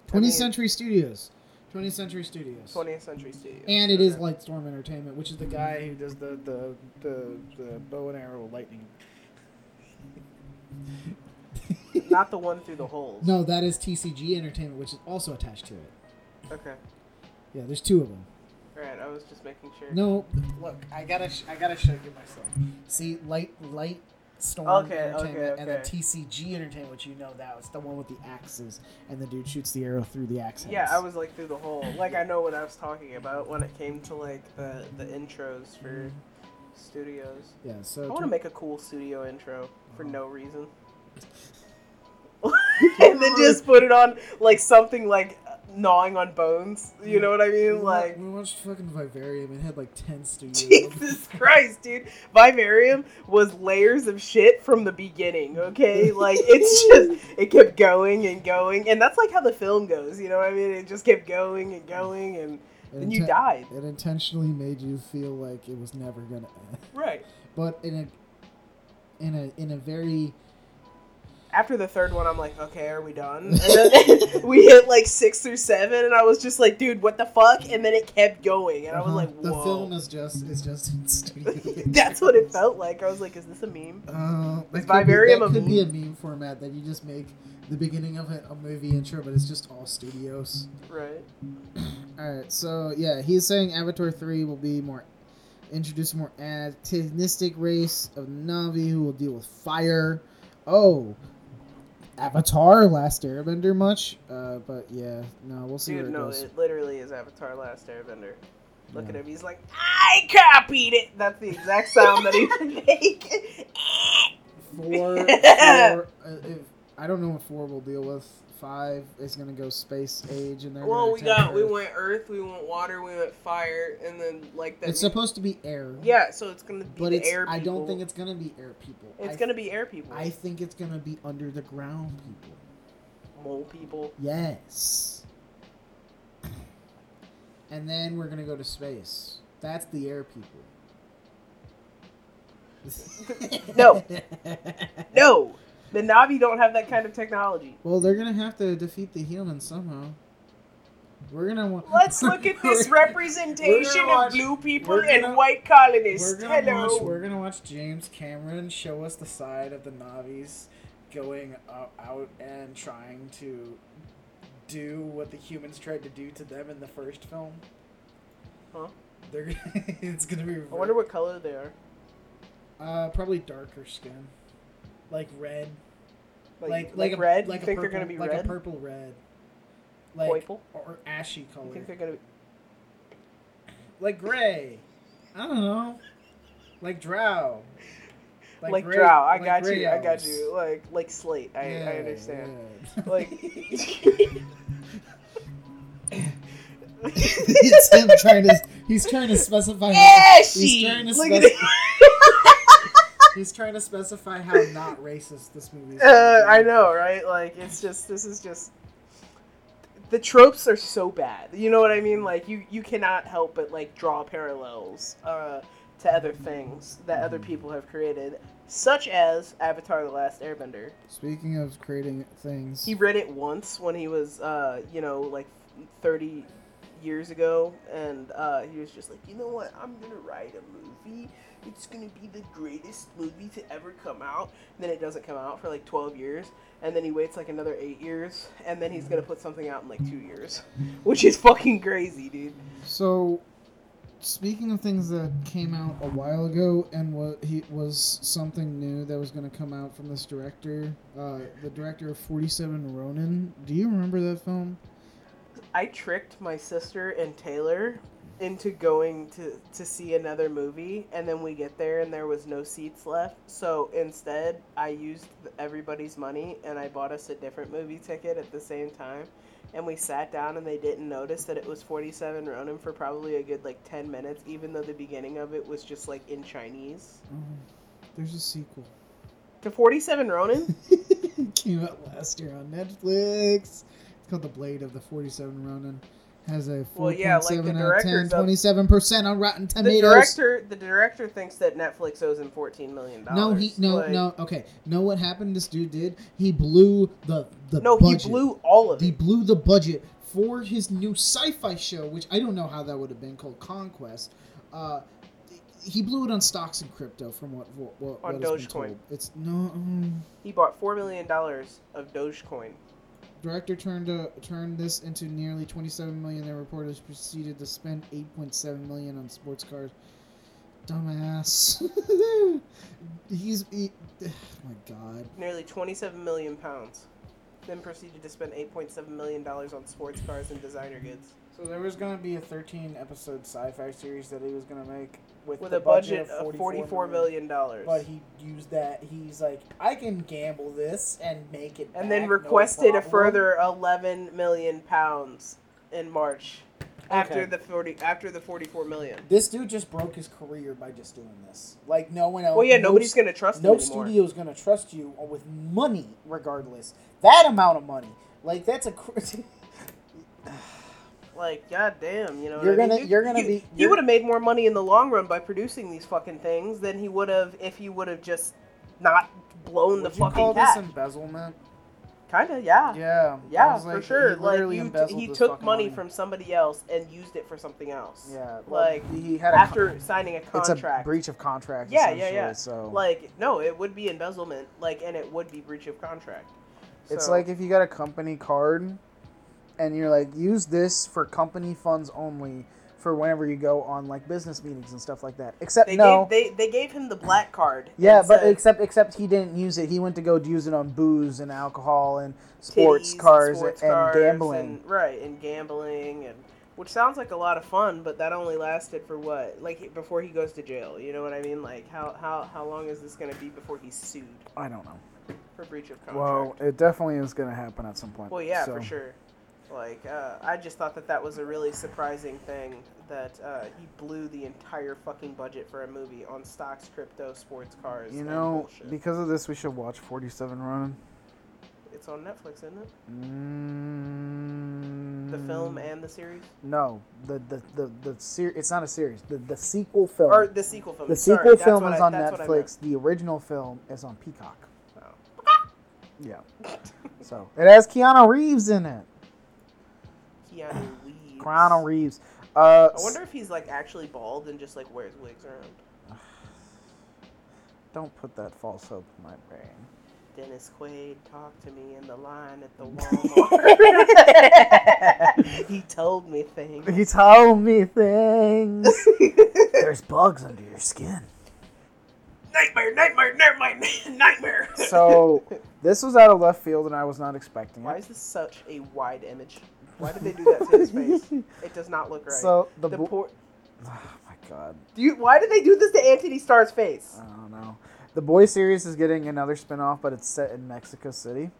20th mean- Century Studios, 20th Century Studios. 20th Century Studios. And it is Okay. Lightstorm Entertainment, which is the guy who does the the, the, the bow and arrow lightning. [LAUGHS] not the one through the holes. No, that is TSG Entertainment, which is also attached to it. Okay. Yeah, there's two of them. Right, I was just making sure. No, look, I gotta sh- I gotta show you myself. See, Light Light Storm Okay, Entertainment okay, and then. TSG Entertainment, which you know that was the one with the axes, and the dude shoots the arrow through the axe. Yeah. I was like through the hole. Like I know what I was talking about when it came to like the the intros for mm-hmm. studios. Yeah, so I want to make a cool studio intro for no reason. [LAUGHS] [LAUGHS] and then just put it on like something like gnawing on bones. You know what I mean? wa- Like we watched fucking Vivarium. It had like ten studios. Jesus Christ, dude. Vivarium was layers of shit from the beginning, okay? Like, [LAUGHS] it's just, it kept going and going. And that's like how the film goes, you know what I mean? It just kept going and going, and It then you died. It intentionally made you feel like it was never gonna end, Right. but in a in a in a very After the third one, I'm like, okay, are we done? And then [LAUGHS] we hit like six through seven, and I was just like, dude, what the fuck? And then it kept going, and I was uh-huh, like, the film is just is just in studio. [LAUGHS] That's what it felt like. I was like, is this a meme? Uh, Is could be- Vivarium that a could be a meme? meme format that you just make the beginning of a, a movie intro, but it's just all studios. Right. [CLEARS THROAT] All right, so yeah, he's saying Avatar three will be more introduce a more antagonistic race of Navi who will deal with fire. Oh, Avatar: Last Airbender much, uh, but yeah, no, we'll see Dude, where it no, goes. it literally is Avatar: Last Airbender. Look Yeah. at him. He's like, I copied it. That's the exact sound that he would [LAUGHS] make. Four, [LAUGHS] four uh, if, I don't know what four will deal with. Five is gonna go space age, and they're well, we got we Earth. went Earth, we went water, we went fire, and then like that. It's supposed to be air. yeah, so it's gonna be but the it's. air. I don't think it's gonna be air people. It's gonna be air people. I think it's gonna be under the ground people. mole people. Yes. And then we're gonna go to space. That's the air people. [LAUGHS] No. [LAUGHS] No, the Navi don't have that kind of technology. Well, they're gonna have to defeat the humans somehow. We're gonna want. Let's look at this [LAUGHS] representation of blue people we're and white colonists. We're gonna Hello. watch. We're gonna watch James Cameron show us the side of the Navis going out and trying to do what the humans tried to do to them in the first film. Huh? They're. [LAUGHS] it's gonna be. I wonder what color they are. Uh, probably darker skin, like red. Like, like like, like, a, red. Like you a think purple, they're gonna be red. like red? a purple red, like Purple? or ashy color, You think they're gonna be? like gray. I don't know, like drow. Like, gray- drow. I like got you. I got you. Like like slate. I, I understand. yeah. [LAUGHS] Like. [LAUGHS] it's him trying to. He's trying to specify. Ashy. he's trying to specify. [LAUGHS] it. he's trying to specify how [LAUGHS] not racist this movie is. Uh, I know, right? Like it's just this is just the tropes are so bad. You know what I mean? Like you you cannot help but like draw parallels uh, to other things that other people have created, such as Avatar: The Last Airbender. Speaking of creating things, He read it once when he was uh, you know like thirty years ago, and uh, he was just like, you know what? I'm gonna write a movie. It's gonna be the greatest movie to ever come out. And then it doesn't come out for like 12 years, and then he waits like another eight years, and then he's gonna put something out in like two years, [LAUGHS] which is fucking crazy, dude. So, speaking of things that came out a while ago and what he was something new that was to come out from this director, uh, the director of Forty Seven Ronin. Do you remember that film? I tricked my sister and Taylor into going to to see another movie and then we get there and there was no seats left so instead i used everybody's money and i bought us a different movie ticket at the same time and we sat down and they didn't notice that it was 47 ronin for probably a good like 10 minutes even though the beginning of it was just like in chinese Oh, there's a sequel. to 47 ronin [LAUGHS] came out last year on Netflix. It's called The Blade of the 47 Ronin. Has a 4.7 Well, yeah, like the out of 10, directors of- 27% on Rotten the Tomatoes. director the director thinks that netflix owes him 14 million dollars No, he no no. Okay, know what happened? This dude did. He blew the the no budget. he blew all of it. He it blew the budget for his new sci-fi show, which I don't know how that would have been called Conquest. Uh, he blew it on stocks and crypto, from what what, what, On what has been Dogecoin. told. It's no um, He bought four million dollars of Dogecoin. Director turned uh, turned this into nearly 27 million. Their reporters proceeded to spend 8.7 million on sports cars. Dumbass. [LAUGHS] He's he, oh [SIGHS] my god. Nearly twenty-seven million pounds. Then proceeded to spend eight point seven million dollars on sports cars and designer goods. So there was gonna be a 13 episode sci-fi series that he was gonna make with, With a budget of of forty-four million dollars. But he used that. He's like, I can gamble this and make it. And back, then no requested a further eleven million pounds in March. After the forty after the forty-four million. This dude just broke his career by just doing this. Like no one else. Well yeah, no nobody's gonna trust him No studio's gonna trust you with money, regardless. That amount of money, like that's a. cr- Like, goddamn, you know. You're what I mean? gonna- You- you're gonna you- be- He you're- would have made more money in the long run by producing these fucking things than he would have if he would have just not blown the Would you fucking call cap. this embezzlement? Kinda, yeah. Yeah. Yeah, I was for sure. He Like you, embezzled he took fucking money, from somebody else and used it for something else. Yeah. well, Like he had a after signing a it's contract. a breach of contract. yeah, yeah, yeah. So Like no, it would be embezzlement. Like and it would be breach of contract. It's like if you got a company card and you're like, use this for company funds only for whenever you go on like business meetings and stuff like that. Except They no, gave they, they gave him the black card. yeah, but said except except he didn't use it. He went to go use it on booze and alcohol and sports titties and cars sports and cars gambling. and- right, and gambling and which sounds like a lot of fun, but that only lasted for what? Like before he goes to jail. You know what I mean? Like how how how long is this going to be before he's sued I don't know. for breach of contract? Well, it definitely is going to happen at some point. Well, yeah, so. for sure. Like, uh, I just thought that that was a really surprising thing that uh, he blew the entire fucking budget for a movie on stocks, crypto, sports cars. You and know, bullshit. because of this, we should watch 47 Ronin. it's on Netflix, isn't it? Mm, The film and the series, No, the the the, the ser- It's not a series. The the sequel film. or the sequel film. the Sorry, sequel film is I- on that's what I meant. Netflix. The original film is on Peacock. Oh. Yeah. so it has Keanu Reeves in it. Keanu Reeves. Keanu Reeves. Uh, I wonder if he's like actually bald and just like wears wigs around. Don't put that false hope in my brain. Dennis Quaid talked to me in the line at the [LAUGHS] Walmart. he told me things. He told me things. [LAUGHS] There's bugs under your skin. nightmare, nightmare, nightmare, [LAUGHS] nightmare. So this was out of left field, and I was not expecting it. Why is this such a wide image? Why did they do that to his face? It does not look right. So the, the bo- poor. oh [SIGHS] my god, Do you, why did they do this to Anthony Starr's face? I don't know. The boy series is getting another spin-off, but it's set in Mexico City.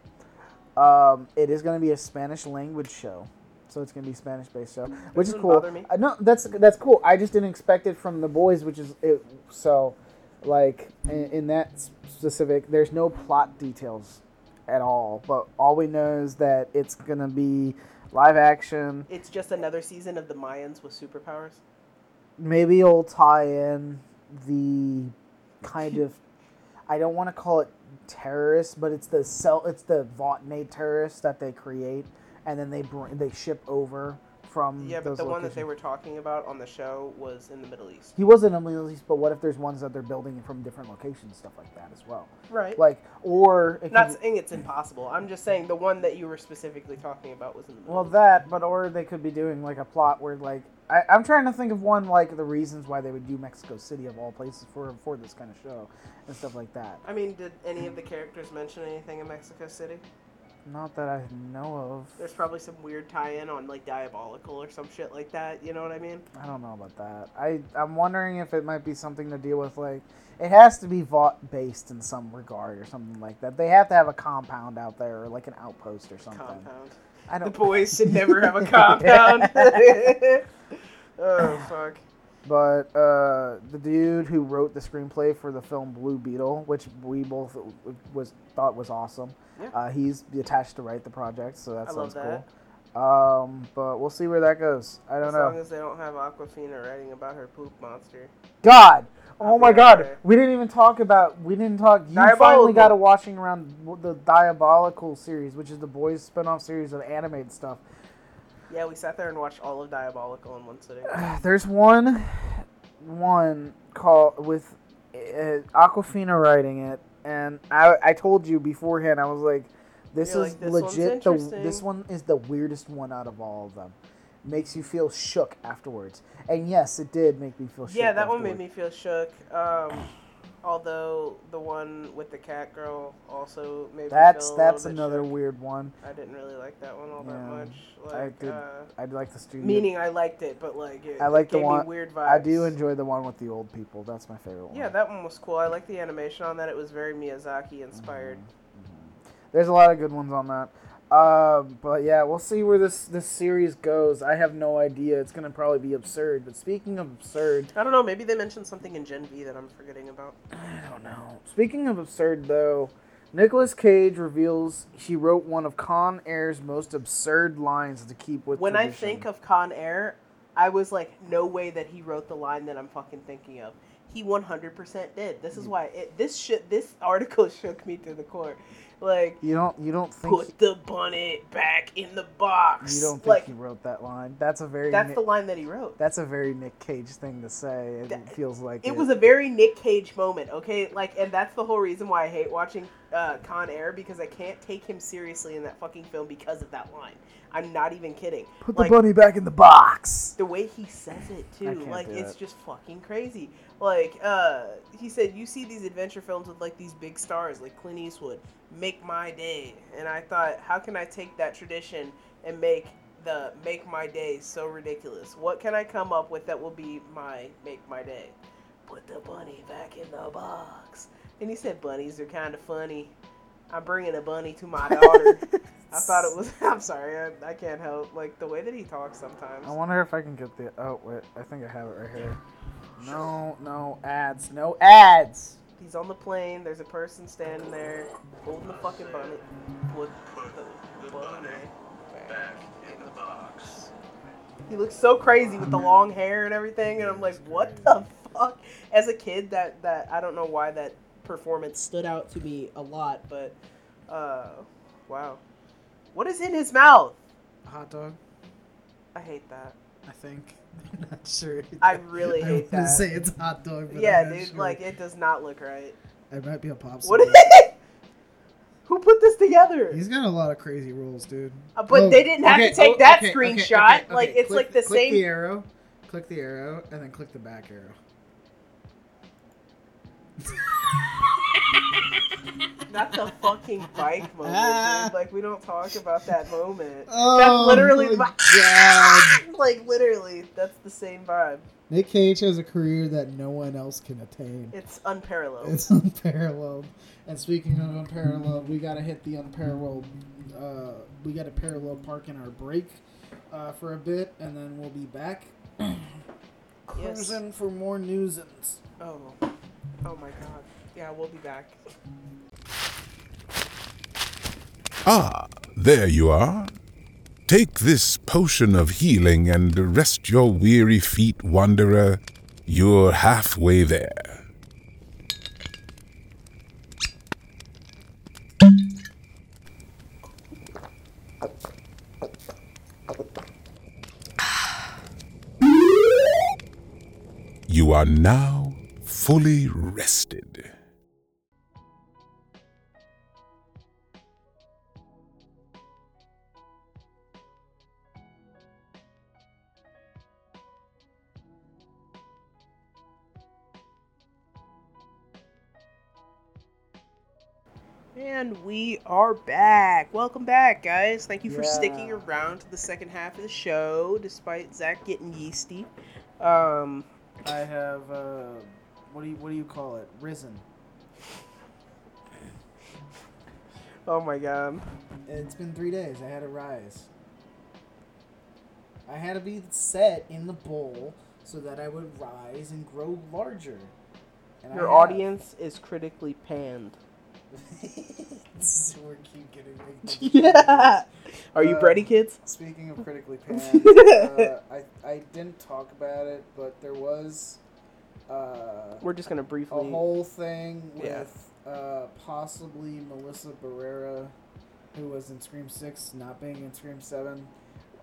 Um, it is going to be a Spanish language show, so it's going to be Spanish based show, which is cool. Uh, no, that's that's cool. I just didn't expect it from the boys, which is it. So, like in, in that specific, there's no plot details at all. But all we know is that it's going to be live action. It's just another season of the Mayans with superpowers. maybe it'll tie in the kind of I don't want to call it terrorists, but it's the cell it's the Vautnay terrorists that they create and then they bring they ship over from Yeah, but the one that they were talking about on the show was in the Middle East. He was in the Middle East, but what if there's ones that they're building from different locations, stuff like that as well? Right. Like, or Not saying it's impossible. I'm just saying the one that you were specifically talking about was in the Middle well East. that, but or they could be doing like a plot where like I, I'm trying to think of one like the reasons why they would do Mexico City of all places for for this kind of show and stuff like that. I mean, did any of the characters mention anything in Mexico City? Not that I know of. There's probably some weird tie-in on like Diabolical or some shit like that. You know what I mean? I don't know about that. I I'm wondering if it might be something to deal with like it has to be Vought based in some regard or something like that. They have to have a compound out there or like an outpost or something. Compound. I don't. The boys should [LAUGHS] never have a compound. [LAUGHS] [LAUGHS] oh fuck. But uh, the dude who wrote the screenplay for the film Blue Beetle, which we both was thought was awesome, Yeah. uh, he's attached to write the project, so that I love sounds that. cool. Um, but we'll see where that goes. I don't As know. As long as they don't have Awkwafina writing about her poop monster. God. Oh my God. We didn't even talk about. We didn't talk. You finally got to watching around the Diabolical series, which is the boys' spin-off series of animated stuff. Yeah, we sat there and watched all of Diabolical in one sitting. [SIGHS] There's one, one called with uh, Awkwafina writing it, and I I told you beforehand. I was like, this You're is like, "This legit. The this one is the weirdest one out of all of them. Makes you feel shook afterwards, and yes, it did make me feel shook. Yeah, that one made me feel shook. Um, although the one with the cat girl also made That's me feel a that's little bit another shook. weird one. I didn't really like that one all that Yeah, much. I Like, did. uh, I'd like the studio. meaning I liked it, but like it, I like it the gave one. me weird vibes. I do enjoy the one with the old people. That's my favorite one. Yeah, that one was cool. I like the animation on that. It was very Miyazaki inspired. Mm-hmm. There's a lot of good ones on that. Um, but yeah, we'll see where this this series goes. I have no idea. It's gonna probably be absurd. But speaking of absurd, I don't know. Maybe they mentioned something in Gen V that I'm forgetting about. [SIGHS] I don't know. Speaking of absurd, though, Nicolas Cage reveals he wrote one of Con Air's most absurd lines to keep with. When I think of Con Air, I was like, no way that he wrote the line that I'm fucking thinking of. He 100% did. This is why it, this shit, this article [LAUGHS] shook me to the core. Like, You don't. You don't think. put the bunny back in the box. you don't think like he wrote that line? That's a very. that's Nick, the line that he wrote. That's a very Nick Cage thing to say. It That- feels like it was a very Nick Cage moment, okay? Like, and that's the whole reason why I hate watching uh, Con Air because I can't take him seriously in that fucking film because of that line. I'm not even kidding. Put like, the bunny back in the box. the way he says it too like it's it. just fucking crazy like uh he said you see these adventure films with like these big stars like clint eastwood make my day. And i thought how can i take that tradition and make the make my day so ridiculous? What can i come up with that will be my make my day? Put the bunny back in the box. And he said bunnies are kind of funny. I'm bringing a bunny to my daughter. [LAUGHS] I thought it was [LAUGHS] i'm sorry I, I can't help like the way that he talks sometimes. I wonder if I can get the. Oh wait, I think I have it right here. No, no ads, no ads. He's on the plane. There's a person standing there holding the fucking bunny. Put the bunny back in the box. He looks so crazy with the long hair and everything, and I'm like, what the fuck? As a kid, that that I don't know why that performance stood out to me a lot, but uh, wow, what is in his mouth? A Hot dog. I hate that. I think. I'm [LAUGHS] not sure. I really I hate wanna that. say it's hot dog, but yeah, I'm not dude, sure. like it does not look right. it might be a popsicle. What? [LAUGHS] Who put this together? He's got a lot of crazy rules, dude. Uh, but Oh, they didn't have okay, to take oh, that okay, okay, screenshot. okay, like it's Click- like the click same. the arrow, click the arrow, and then click the back arrow. [LAUGHS] That's a fucking bike [LAUGHS] moment, dude. Like we don't talk about that moment. Oh, that's literally my the [LAUGHS] like literally. That's the same vibe. Nick Cage has a career that no one else can attain. It's unparalleled. It's [LAUGHS] unparalleled. And speaking of unparalleled, we gotta hit the unparalleled. Uh, we got a parallel park in our break uh, for a bit, and then we'll be back. [CLEARS THROAT] Yes. Cruising for more news. Oh, oh my god. Yeah, we'll be back. Ah, there you are. Take this potion of healing and rest your weary feet, wanderer. You're halfway there. You are now fully rested. And we are back. Welcome back, guys. Thank you for Yeah. sticking around to the second half of the show, despite Zach getting yeasty. Um, I have uh, what do you what do you call it? Risen. oh my god. It's been three days. I had to rise. I had to be set in the bowl so that I would rise and grow larger. And Your audience is critically panned. [LAUGHS] this is where keep getting [LAUGHS] yeah. Are you Uh, ready, kids? Speaking of critically [LAUGHS] panned, uh, I I didn't talk about it, but there was uh, We're just gonna briefly. a whole thing Yeah. with uh, possibly Melissa Barrera, who was in Scream Six, not being in Scream Seven.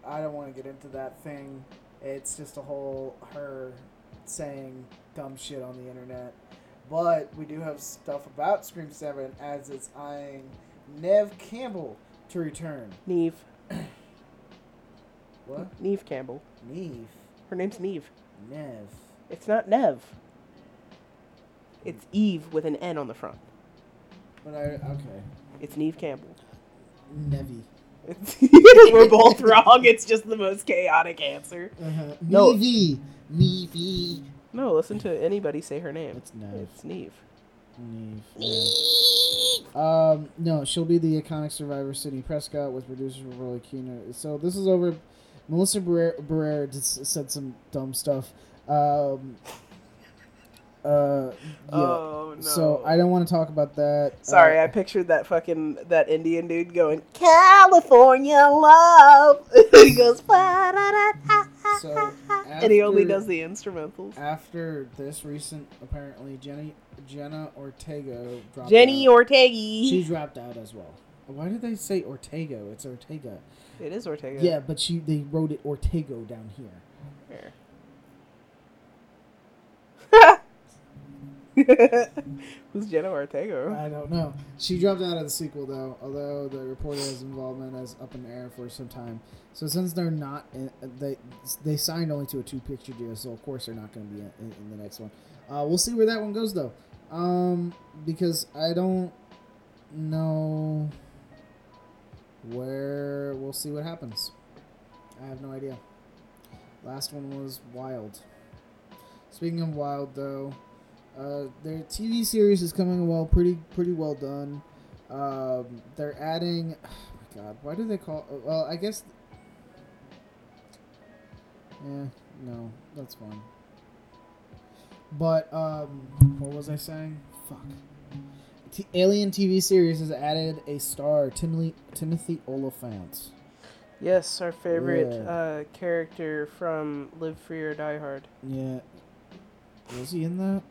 I don't want to get into that thing. It's just a whole her saying dumb shit on the internet. But we do have stuff about Scream Seven as it's eyeing Nev Campbell to return. Neve. What? Neve Campbell. Neve. Her name's Neve. Nev. It's not Nev. It's Eve with an N on the front. But I okay. It's Neve Campbell. Nevi. It's [LAUGHS] We're both [LAUGHS] wrong. It's just the most chaotic answer. Uh-huh. No. Nevi. Nevi. No, listen to anybody say her name. It's Nev. It's Neve. Neve. Um, no, she'll be the iconic survivor Sidney Prescott with producer Roy Keane. So this is over. Melissa Barrera, just said some dumb stuff. Um, uh, yeah. Oh no. So I don't want to talk about that. Sorry, Uh, I pictured that fucking that Indian dude going California love. [LAUGHS] he goes "Ba-da-da-da-da." So and he only does the instrumentals. After this recent, apparently Jenny Jenna Ortega dropped Jenny out. Ortega. She dropped out as well. Why did they say Ortega? It's Ortega. it is Ortega. Yeah, but she they wrote it Ortego down here. Here. [LAUGHS] Who's Jenna Ortega? I don't know. She dropped out of the sequel though, although the reporter's involvement is up in the air for some time. So since they're not, in, they they signed only to a two picture deal, so of course they're not going to be in, in, in the next one. Uh, we'll see where that one goes though, um, because I don't know where we'll see what happens. I have no idea. Last one was Wild. Speaking of Wild though, uh, their TV series is coming well, pretty pretty well done. Um, they're adding. [SIGHS] Oh my God, why do they call? Well, I guess. Yeah, no, that's fine. But um, what was I saying? Fuck. T- Alien TV series has added a star, Timothy Timothy Olyphant. Yes, our favorite Yeah. uh, character from Live Free or Die Hard. Yeah. Was he in that?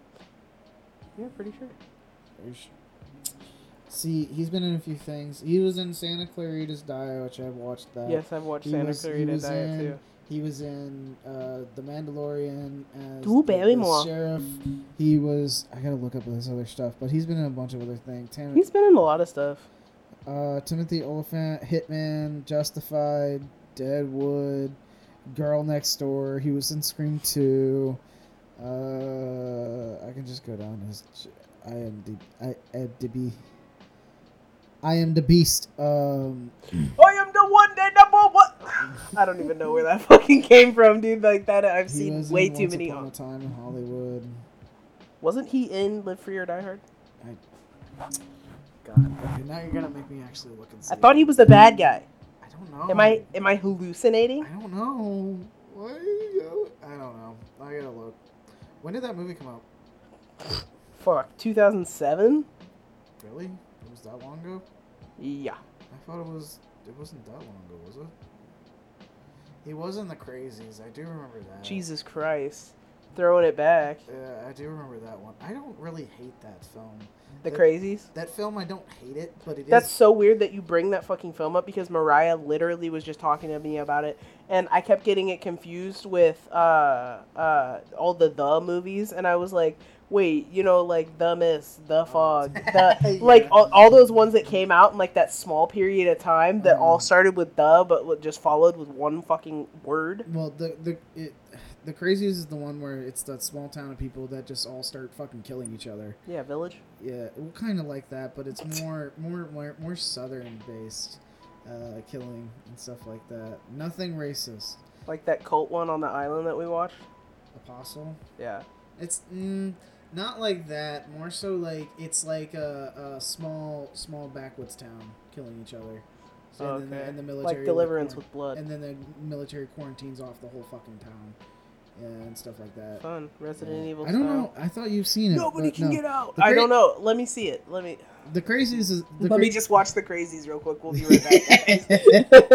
Yeah, pretty sure. Are you su- See, he's been in a few things. He was in Santa Clarita's Diet, which I've watched that. yes, I've watched he Santa was- he Clarita was Diet in- too. He was in uh, The Mandalorian as Drew the- the Barrymore. sheriff. He was. I gotta look up his other stuff, but he's been in a bunch of other things. Tim, He's been in a lot of stuff. uh, Timothy Olyphant, Hitman, Justified, Deadwood, Girl Next Door. He was in Scream Two. Uh, I can just go down his. I am the I am the be. I am the beast. Um, I am the one that number one. I don't even know where that [LAUGHS] fucking came from, dude. Like that, I've he seen way too many. Upon a Time in Hollywood. Wasn't he in Live Free or Die Hard? God, okay, now you're gonna make me actually look and see. I thought he was the bad guy. I don't know. Am I am I hallucinating? I don't know. You- I don't know. I gotta look. When did that movie come out? Fuck, 2007. Really? It was that long ago? Yeah. I thought it was. It wasn't that long ago, was it? He was in the Crazies. I do remember that. Jesus Christ, throwing it back. Yeah, I do remember that one. I don't really hate that film. The That- Crazies. That film, I don't hate it, but it is. That's so weird that you bring that fucking film up because Mariah literally was just talking to me about it, and I kept getting it confused with uh uh all the the movies, and I was like, wait, you know, like the Mist, the Fog, [LAUGHS] the Yeah. like all, all those ones that came out in like that small period of time that all Mhm. started with the, but just followed with one fucking word. Well, the the it, the craziest is the one where it's that small town of people that just all start fucking killing each other. Yeah, Village. Yeah, well, kind of like that, but it's more more more, more southern based uh, killing and stuff like that. Nothing racist. Like that cult one on the island that we watched. Apostle. Yeah. It's mm, not like that. More so like it's like a, a small small backwoods town killing each other. So, Oh, and, then okay. the, and the military like Deliverance with blood. and then the military quarantines off the whole fucking town and stuff like that. Fun. Resident Yeah. Evil. I don't style. know. I thought you've seen it. Nobody can no. get out. The I don't know. Let me see it. Let me. The crazies is the Let me just watch the crazies real quick. We'll be right back. [LAUGHS]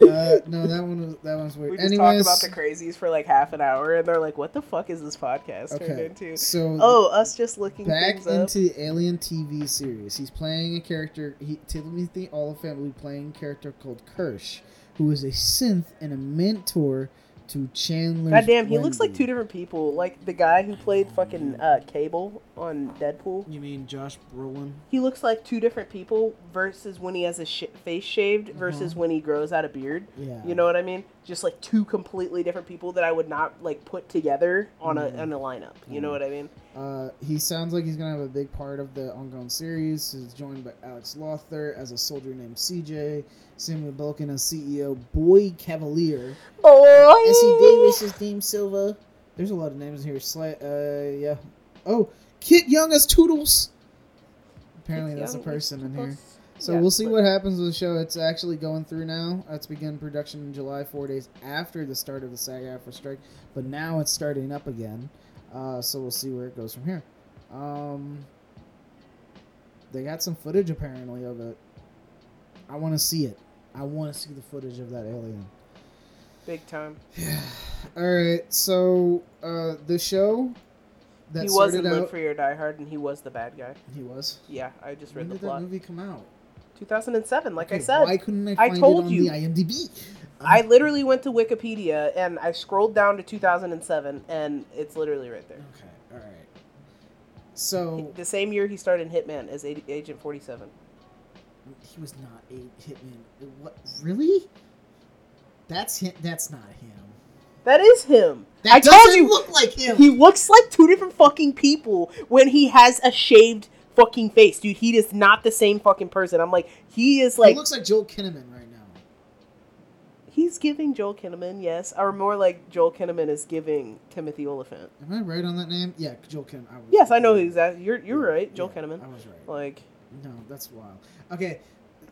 uh, no, that one was that one's weird. we just Anyways, talked about the crazies for like half an hour, and they're like, "What the fuck is this podcast turned into?" So Oh, us just looking back things up. into the Alien TV series. He's playing a character. He Timothy Olyphant will be playing a character called Kirsch, who is a synth and a mentor to Chandler. God damn, he looks like two different people. Like the guy who played fucking uh, Cable on Deadpool. You mean Josh Brolin? He looks like two different people versus when he has his sh- face shaved versus when he grows out a beard. Yeah. You know what I mean? Just like two completely different people that I would not like put together on a Mhm. on a lineup. You know Mhm. what I mean? Uh, he sounds like he's gonna have a big part of the ongoing series. He's joined by Alex Lawther as a soldier named CJ, Samuel Blenkin as CEO Boy Kavalier, Boy. Essie Davis as Dame Silva. There's a lot of names here. Sli- uh, yeah. Oh, Kit Young as Tootles. Apparently, that's a person in here. So Yeah, we'll see but- what happens with the show. It's actually going through now. It's begun production in July, four days after the start of the SAG-AFTRA strike. But now it's starting up again. Uh, so we'll see where it goes from here. Um, they got some footage apparently of it. I want to see it. I want to see the footage of that alien. Big time. Yeah. [SIGHS] All right, so uh, the show that he was in Live out. Free or Die Hard, and he was the bad guy. He was. Yeah, I just When read the. When did that movie come out? 2007, like I said. why couldn't I I find told it on you. the IMDb? I literally went to Wikipedia and I scrolled down to 2007, and it's literally right there. Okay, all right. So The same year he started in Hitman as Agent 47. he was not a hitman. What? Really? That's him. That's not him. That is him. That I told you. look like him. He looks like two different fucking people when he has a shaved fucking face, dude. He is not the same fucking person. I'm like, he is like. he looks like Joel Kinnaman right now. he's giving Joel Kinnaman, yes, or more like Joel Kinnaman is giving Timothy Olyphant. Am I right on that name? Yeah, Joel Kinnaman. I Yes, I know that. You're you're right, Joel yeah, Kinnaman. I was right. Like, No, that's wild. Okay,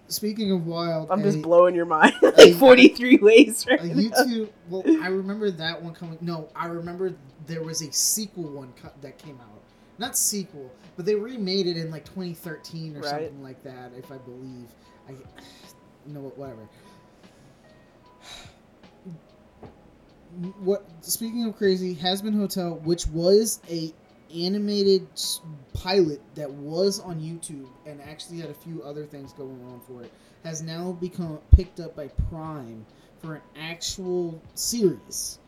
speaking of wild, I'm a, just blowing your mind [LAUGHS] like [LAUGHS] 43 ways right a now. YouTube. Well, I remember that one coming. No, I remember there was a sequel one co- that came out. Not sequel, but they remade it in like 2013 or Right. something like that, if I believe. I no whatever. What speaking of crazy, Hazbin Hotel, which was a animated pilot that was on YouTube and actually had a few other things going on for it, has now become picked up by Prime for an actual series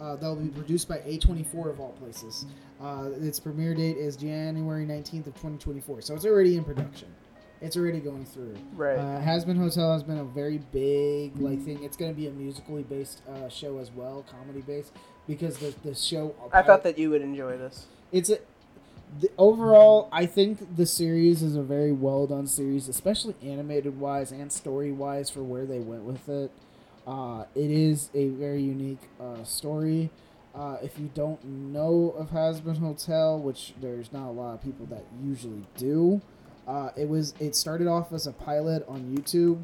uh, that will be produced by A24 of all places. Uh, its premiere date is January 19th of 2024, so it's already in production. It's already going through. Right. Uh, Hazbin Hotel has been a very big like thing. It's going to be a musically based uh, show as well, comedy based, because the the show. I thought that you would enjoy this. It's a. The, overall, I think the series is a very well done series, especially animated wise and story wise for where they went with it. Uh, it is a very unique uh, story. Uh, if you don't know of Hazbin Hotel, which there's not a lot of people that usually do, uh, it was it started off as a pilot on YouTube,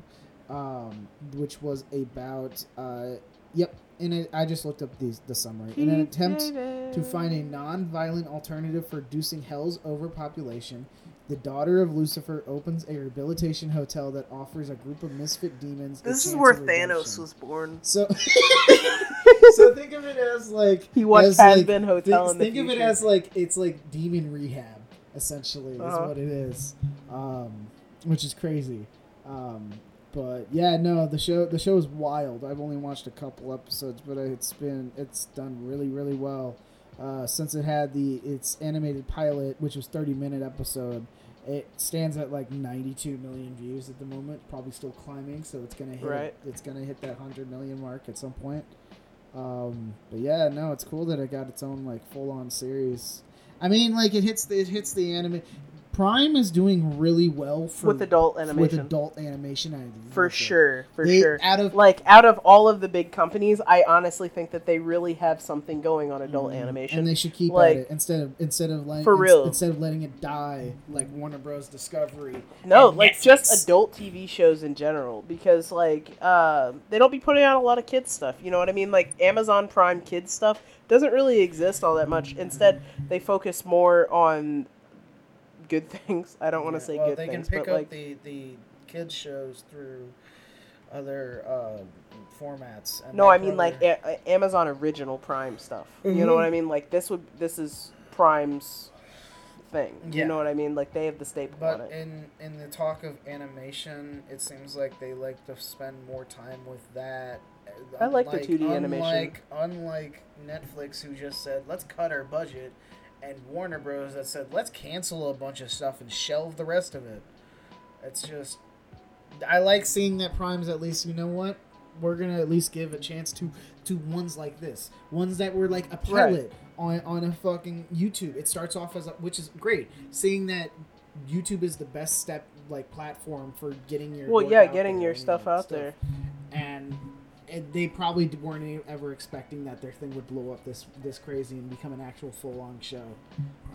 um, which was about uh, yep. In it, I just looked up these the summary. In an attempt to find a non-violent alternative for reducing hell's overpopulation, the daughter of Lucifer opens a rehabilitation hotel that offers a group of misfit demons. a This is where Thanos was born. So, [LAUGHS] so [LAUGHS] think of it as like He watched as, Has like, Been Hotel Think, in the think of it as like it's like demon rehab, essentially, is Uh-huh. what it is, um, which is crazy. Um, but yeah, no, the show the show is wild. I've only watched a couple episodes, but it's been it's done really really well. Uh, since it had the its animated pilot, which was thirty minute episode, it stands at like ninety two million views at the moment. Probably still climbing, so it's gonna hit Right. it's gonna hit that hundred million mark at some point. Um, but yeah, no, it's cool that it got its own like full on series. I mean, like it hits the, it hits the anime. Prime is doing really well for with adult animation. with adult animation. I for it. sure, for They- sure. out of- like out of all of the big companies, I honestly think that they really have something going on adult animation. Mm-hmm. and they should keep Like- at it instead of instead of letting For real. instead of letting it die like Warner Bros. Discovery. No, like Netflix. just adult TV shows in general, because like uh, they don't be putting out a lot of kids stuff. You know what I mean? Like Amazon Prime kids stuff doesn't really exist all that much. Instead, they focus more on good things. I don't want to say well, good they things, can pick but up like the the kids shows through other uh, formats. And no, I mean like a- Amazon original Prime stuff. You Mm-hmm. know what I mean? Like this would this is Prime's thing. You know what I mean? Like they have the staple But in in the talk of animation, it seems like they like to spend more time with that. I like the 2D animation. Unlike unlike Netflix, who just said let's cut our budget, and Warner Bros. that said let's cancel a bunch of stuff and shelve the rest of it. It's just I like seeing that Prime's at least you know what we're gonna at least give a chance to to ones like this, ones that were like a pilot on on a fucking YouTube. It starts off as a, which is great. Seeing that YouTube is the best step like platform for getting your Well, yeah, getting your stuff out there. and and they probably weren't ever expecting that their thing would blow up this this crazy and become an actual full on show,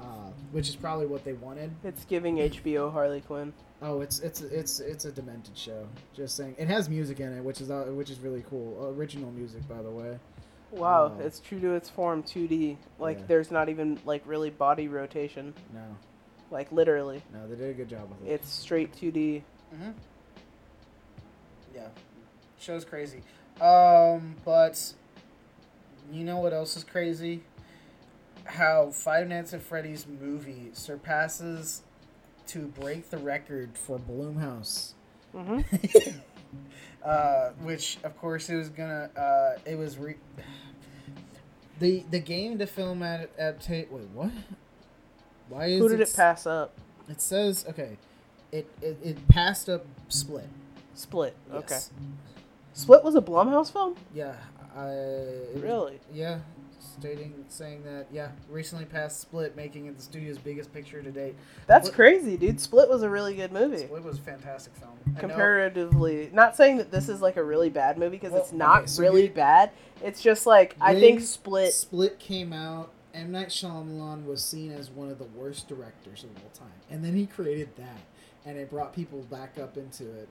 uh, which is probably what they wanted. It's giving HBO Harley Quinn. Oh, it's it's it's it's a demented show. Just saying, it has music in it, which is uh, which is really cool. Original music, by the way. Wow, Oh. it's true to its form, 2D. Like Yeah. there's not even like really body rotation. No, Like literally, no, they did a good job with it. it's straight 2D. Mhm. yeah, show's crazy. Um, but you know what else is crazy? How Five Nights at Freddy's movie surpasses to break the record for Blumhouse. hmm [LAUGHS] uh, which of course it was gonna uh, it was re- the the game to film at adaptate wait what why is Who did it it pass up? it says okay it, it it passed up split Split. Okay. Split was a Blumhouse film. yeah I Really? yeah stating saying that yeah recently passed split making it the studio's biggest picture to date That's Split- crazy, dude. Split was a really good movie. split was a fantastic film Comparatively, not saying that this is like a really bad movie because Well, it's not okay, so really you- bad. It's just like I think Split. Split came out. M Night Shyamalan was seen as one of the worst directors of all time, and then he created that, and it brought people back up into it,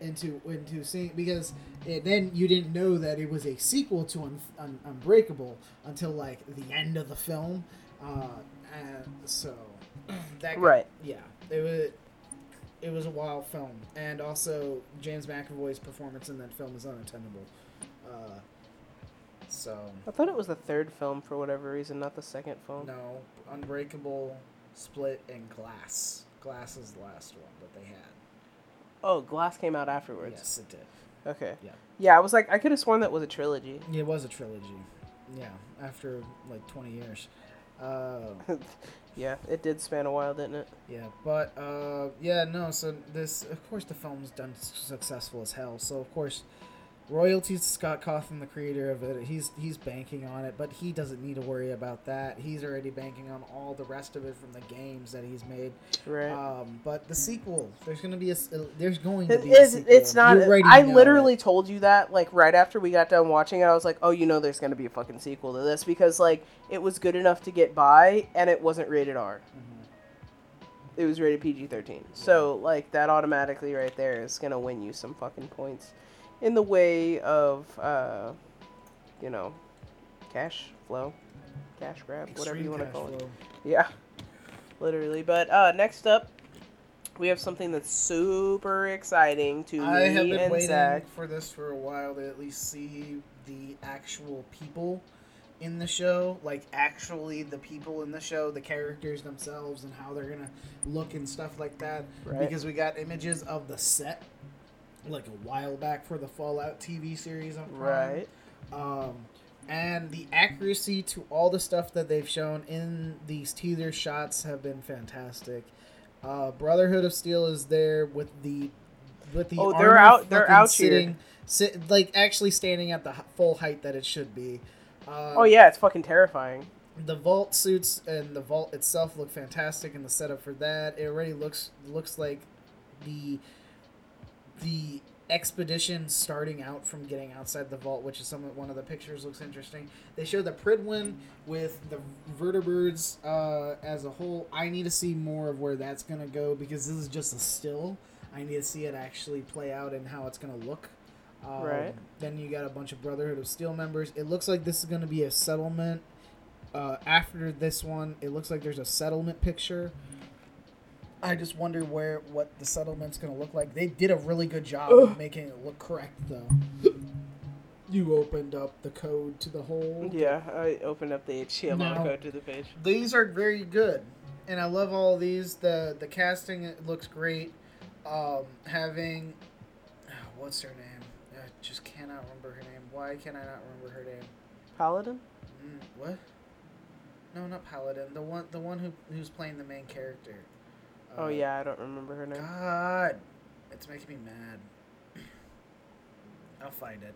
into into seeing because it, then you didn't know that it was a sequel to Un, Un, Unbreakable until like the end of the film, uh, and so [CLEARS THROAT] that got- Right. yeah, it was. It was a wild film, and also James McAvoy's performance in that film is unattendable. Uh, so I thought it was the third film for whatever reason, not the second film. no, Unbreakable, Split, and Glass. Glass is the last one that they had. Oh, Glass came out afterwards. Yes, it did. Okay. Yeah. Yeah, I was like, I could have sworn that was a trilogy. It was a trilogy. Yeah, after like 20 years. Uh, [LAUGHS] yeah, it did span a while, didn't it? yeah, but uh, yeah, no. So this, of course, the film's done successful as hell. So of course, royalties to Scott Cawthon, the creator of it. He's he's banking on it, but he doesn't need to worry about that. He's already banking on all the rest of it from the games that he's made. Right. Um, but the sequel, there's gonna be a, uh, there's going to It be a is. sequel. It's not. I literally it. told you that like right after we got done watching it. I was like, "Oh, you know, there's gonna be a fucking sequel to this because like it was good enough to get by, and it wasn't rated R. Mm-hmm. It was rated PG thirteen. So like that automatically right there is gonna win you some fucking points, in the way of uh, you know, cash flow, cash grab, whatever you want to call it. Yeah, literally. But uh, next up, we have something that's super exciting to I me have been and waiting Zach. for this for a while to at least see the actual people in the show, like actually the people in the show, the characters themselves, and how they're gonna look and stuff like that. Right. Because we got images of the set, like a while back for the Fallout TV series on Prime. Right. um, and the accuracy to all the stuff that they've shown in these teaser shots have been fantastic. Uh, Brotherhood of Steel is there with the with the Oh, they're out- they're out sitting, here. sit, like actually standing at the full height that it should be. Uh, Oh yeah, it's fucking terrifying. the vault suits and the vault itself look fantastic and the setup for that it already looks looks like the the expedition starting out from getting outside the vault which is some one of the pictures looks interesting. They show the Prydwen with the vertibirds uh, as a whole. I need to see more of where that's going to go because this is just a still. I need to see it actually play out and how it's going to look. Um, Right. then you got a bunch of brotherhood of steel members. It looks like this is going to be a settlement uh, after this one, it looks like there's a settlement picture. I just wonder where what the settlement's gonna look like. They did a really good job of making it look correct, though. You opened up the code to the whole. Yeah, I opened up the HTML No. code to the page. These are very good, and I love all these. the The casting it looks great. Um, having what's her name? I just cannot remember her name. Why can I not remember her name? Paladin. Mm, what? No, not Paladin. The one, the one who who's playing the main character. Oh Uh, yeah, I don't remember her name. God, it's making me mad. I'll find it.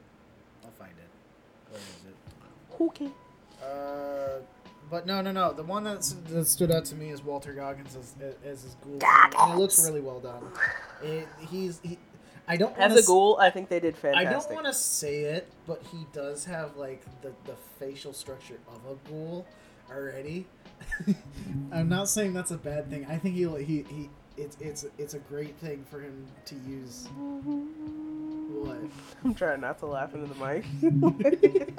I'll find it. Where is it? Okay. Uh, but no, no, no. The one that's, that stood out to me is Walter Goggins as, as his ghoul. And it looks really well done. It, he's he. I don't As a ghoul, I think they did fantastic. I don't want to say it, but he does have like the, the facial structure of a ghoul already. I'm not saying that's a bad thing. I think he he he it's it's it's a great thing for him to use. What? I'm trying not to laugh into the mic. [LAUGHS]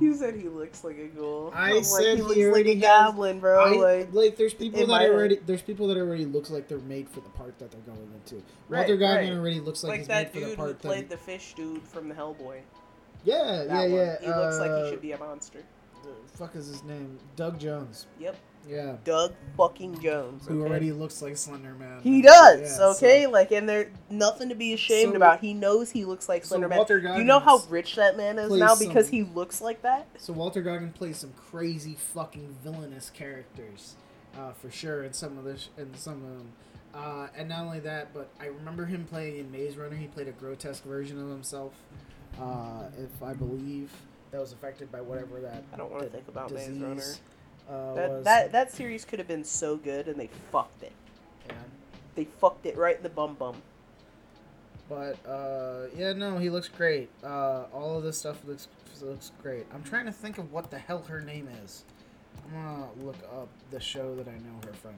You said he looks like a ghoul. I I'm like, said he he looks like a has- goblin, bro. I- like, like, there's people that my head. already there's people that already looks like they're made for the part that they're going into. Right, Walter Goggin right. already looks like, like he's that made for the dude who part that. played the fish dude from the Hellboy. yeah, That yeah, one. yeah. He looks like uh, he should be a monster. The fuck is his name? Doug Jones. Yep. Yeah. Doug fucking Jones. Who okay? already looks like Slender Man. He does, Yeah, so- okay? Like, and there's nothing to be ashamed So- about. He knows he looks like so Slender Man. Walter Do you know how rich that man is now because some- he looks like that? So Walter Goggin plays some crazy fucking villainous characters, uh, for sure. In some of this, in some of them, uh, and not only that, but I remember him playing in Maze Runner. He played a grotesque version of himself. Uh, if I believe that was affected by whatever that. I don't wanna think about Maze Runner. Uh, That, was. that that series could have been so good, and they fucked it. Yeah. They fucked it right in the bum bum. But uh, yeah, no, he looks great. Uh, all of this stuff looks looks great. I'm trying to think of what the hell her name is. I'm gonna look up the show that I know her from.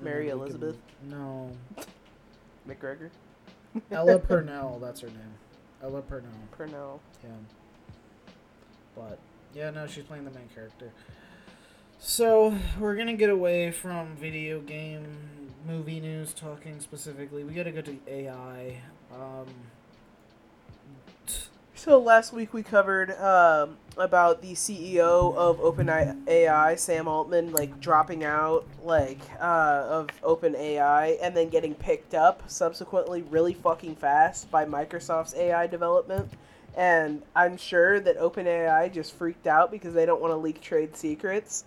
Mary we can- Elizabeth? No, [LAUGHS] McGregor? Ella [LAUGHS] Purnell. That's her name. Ella Purnell. Purnell. Yeah. But yeah, no, she's playing the main character. So we're gonna get away from video game movie news talking specifically. We gotta go to AI. Um, So last week we covered um, about the CEO of OpenAI, Sam Altman, like dropping out, like uh, of OpenAI, and then getting picked up subsequently really fucking fast by Microsoft's AI development. And I'm sure that OpenAI just freaked out because they don't want to leak trade secrets.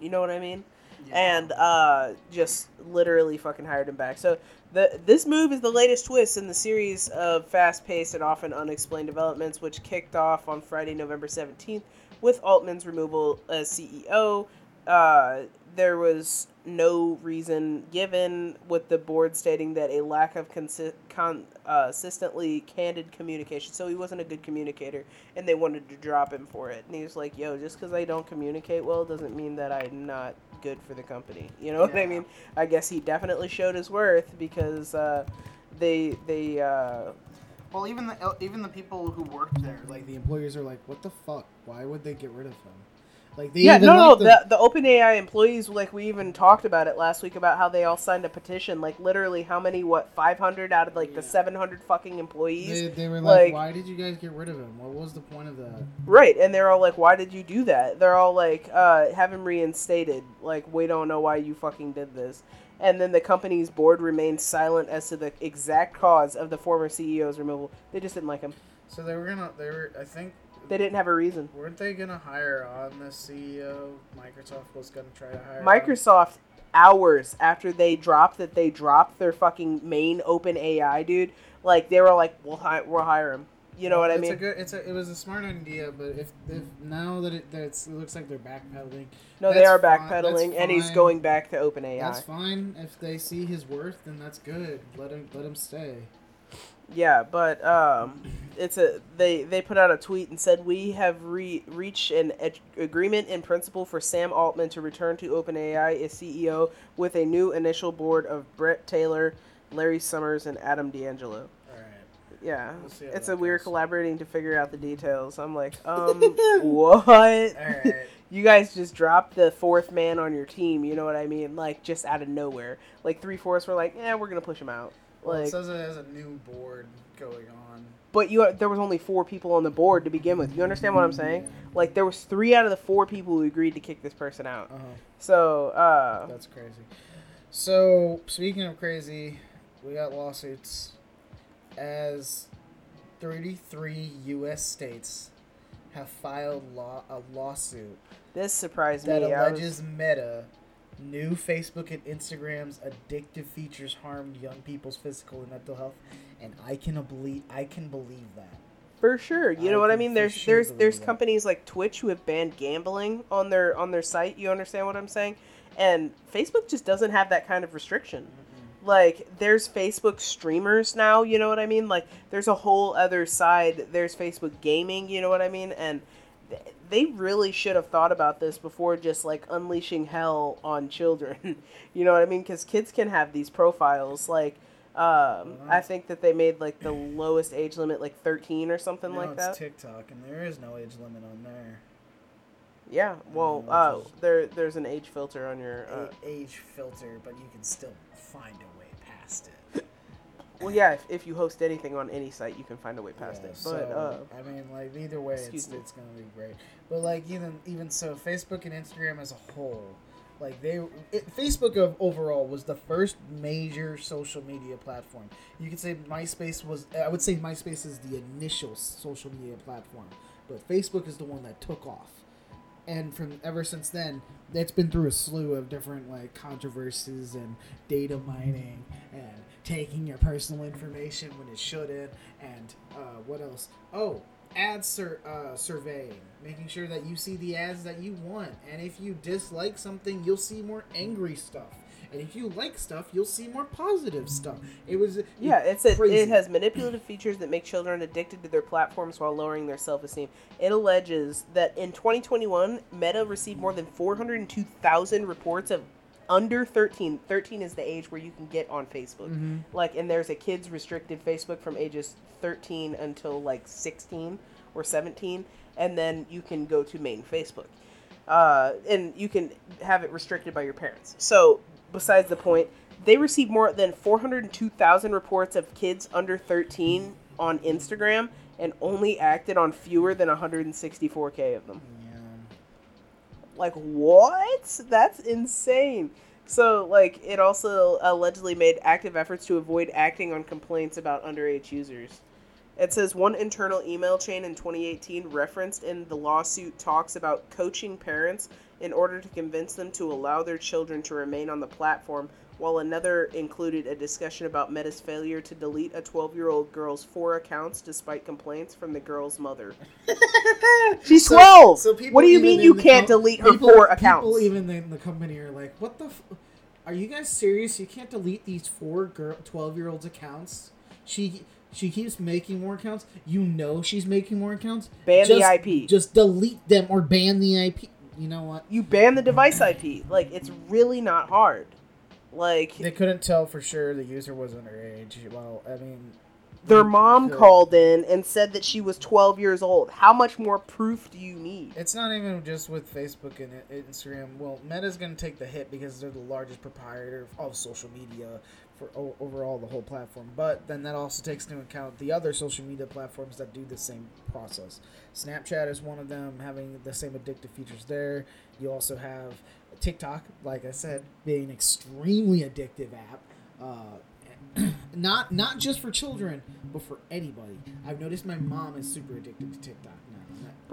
You know what I mean? and uh, just literally fucking hired him back. So the this move is the latest twist in the series of fast-paced and often unexplained developments, which kicked off on Friday, November seventeenth, with Altman's removal as CEO. Uh, there was no reason given, with the board stating that a lack of consi- con- uh, consistently candid communication. So he wasn't a good communicator, and they wanted to drop him for it. And he was like, "Yo, just because I don't communicate well doesn't mean that I'm not good for the company." You know what I mean? I guess he definitely showed his worth because uh, they they uh, Well, even the even the people who worked there, like the employers are like, "What the fuck? Why would they get rid of him?" Like they yeah even no no like the the OpenAI employees like we even talked about it last week about how they all signed a petition like literally how many what 500 out of like the 700 fucking employees They, they were like, like- "Why did you guys get rid of him? What was the point of that?" Right, and they're all like, "Why did you do that?" They're all like, uh, "Have him reinstated." Like, we don't know why you fucking did this. And then the company's board remained silent as to the exact cause of the former CEO's removal. They just didn't like him. So they were gonna. They were. I think. They didn't have a reason. Weren't they gonna hire on the CEO? Microsoft was gonna try to hire. on? Microsoft, hours after they dropped that they dropped their fucking main open AI dude, like they were like, "We'll hi- we'll hire him." You know what I it's mean? A good, it's a. It was a smart idea, but if if now that it that's, it looks like they're backpedaling. no, they are backpedaling, and he's going back to open AI. That's fine. If they see his worth, then that's good. Let him let him stay. Yeah, but um, it's a they they put out a tweet and said we have re- reached an ed- agreement in principle for Sam Altman to return to OpenAI as CEO with a new initial board of Bret Taylor, Larry Summers, and Adam D'Angelo. All right. Yeah, We'll it's a we're collaborating to figure out the details. I'm like, [LAUGHS] um, what? Right. [LAUGHS] You guys just dropped the fourth man on your team. You know what I mean? Like just out of nowhere. Like three fourths were like, yeah, we're gonna push him out. Well, Like, it says it has a new board going on. but you there was only four people on the board to begin with. You understand what I'm saying? Like there was three out of the four people who agreed to kick this person out. Uh huh. So uh, That's crazy. So speaking of crazy, we got lawsuits as 33 U.S. states have filed law a lawsuit this surprised that me. Was- alleges Meta, new Facebook and Instagram's addictive features harmed young people's physical and mental health, and I can believe I can believe that. For sure. You I know what I mean? There's sure there's there's that. companies like Twitch who have banned gambling on their on their site. You understand what I'm saying? And Facebook just doesn't have that kind of restriction. Like there's Facebook streamers now, you know what I mean? Like there's a whole other side. There's Facebook gaming, you know what I mean? And they really should have thought about this before just like unleashing hell on children. [LAUGHS] you know what I mean? Cuz kids can have these profiles like Um, I think that they made like the lowest age limit like 13 or something like that. No, like it's that. TikTok, and there is no age limit on there. yeah. Well, uh, there there's an age filter on your. Uh, age filter, but you can still find a way past it. Well, yeah. If, if you host anything on any site, you can find a way past Yeah, it. But uh, I mean, like either way, it's me. it's gonna be great. But like even even so, Facebook and Instagram as a whole, like they it, Facebook of overall was the first major social media platform. You could say MySpace was. I would say MySpace is the initial social media platform, but Facebook is the one that took off. And from ever since then, it's been through a slew of different like controversies and data mining and taking your personal information when it shouldn't, and uh, what else? Oh, ad sur- uh, surveying, making sure that you see the ads that you want, and if you dislike something, you'll see more angry stuff, and if you like stuff, you'll see more positive stuff. It was yeah, it's a, it has manipulative features that make children addicted to their platforms while lowering their self esteem. It alleges that in 2021, Meta received more than 402,000 reports of under 13. 13 is the age where you can get on Facebook. Mm-hmm. Like, and there's a kids restricted Facebook from ages 13 until like 16 or 17, and then you can go to main Facebook. Uh, and you can have it restricted by your parents. So, besides the point, they received more than 402,000 reports of kids under 13 on Instagram and only acted on fewer than 164k of them. Yeah. Like what? That's insane. So like it also allegedly made active efforts to avoid acting on complaints about underage users. It says one internal email chain in 2018 referenced in the lawsuit talks about coaching parents in order to convince them to allow their children to remain on the platform, while another included a discussion about Meta's failure to delete a 12 year old girl's four accounts despite complaints from the girl's mother. [LAUGHS] She's So- 12! so people what do you mean you can't com- delete her people- four accounts? People even in the company are like, "What the? F- are you guys serious? You can't delete these four girl, twelve year olds accounts? She she keeps making more accounts. You know she's making more accounts. Ban the IP. Just delete them or ban the IP. You know what? you ban the device IP. Like it's really not hard. Like They couldn't tell for sure the user was underage. Well, I mean, their mom the- called in and said that she was 12 years old. How much more proof do you need? It's not even just with Facebook and Instagram. Well, Meta's going to take the hit because they're the largest proprietor of social media for overall the whole platform. But then that also takes into account the other social media platforms that do the same process. Snapchat is one of them, having the same addictive features there. You also have TikTok, like I said, being an extremely addictive app. Uh, [CLEARS THROAT] not not just for children, but for anybody. I've noticed my mom is super addicted to TikTok.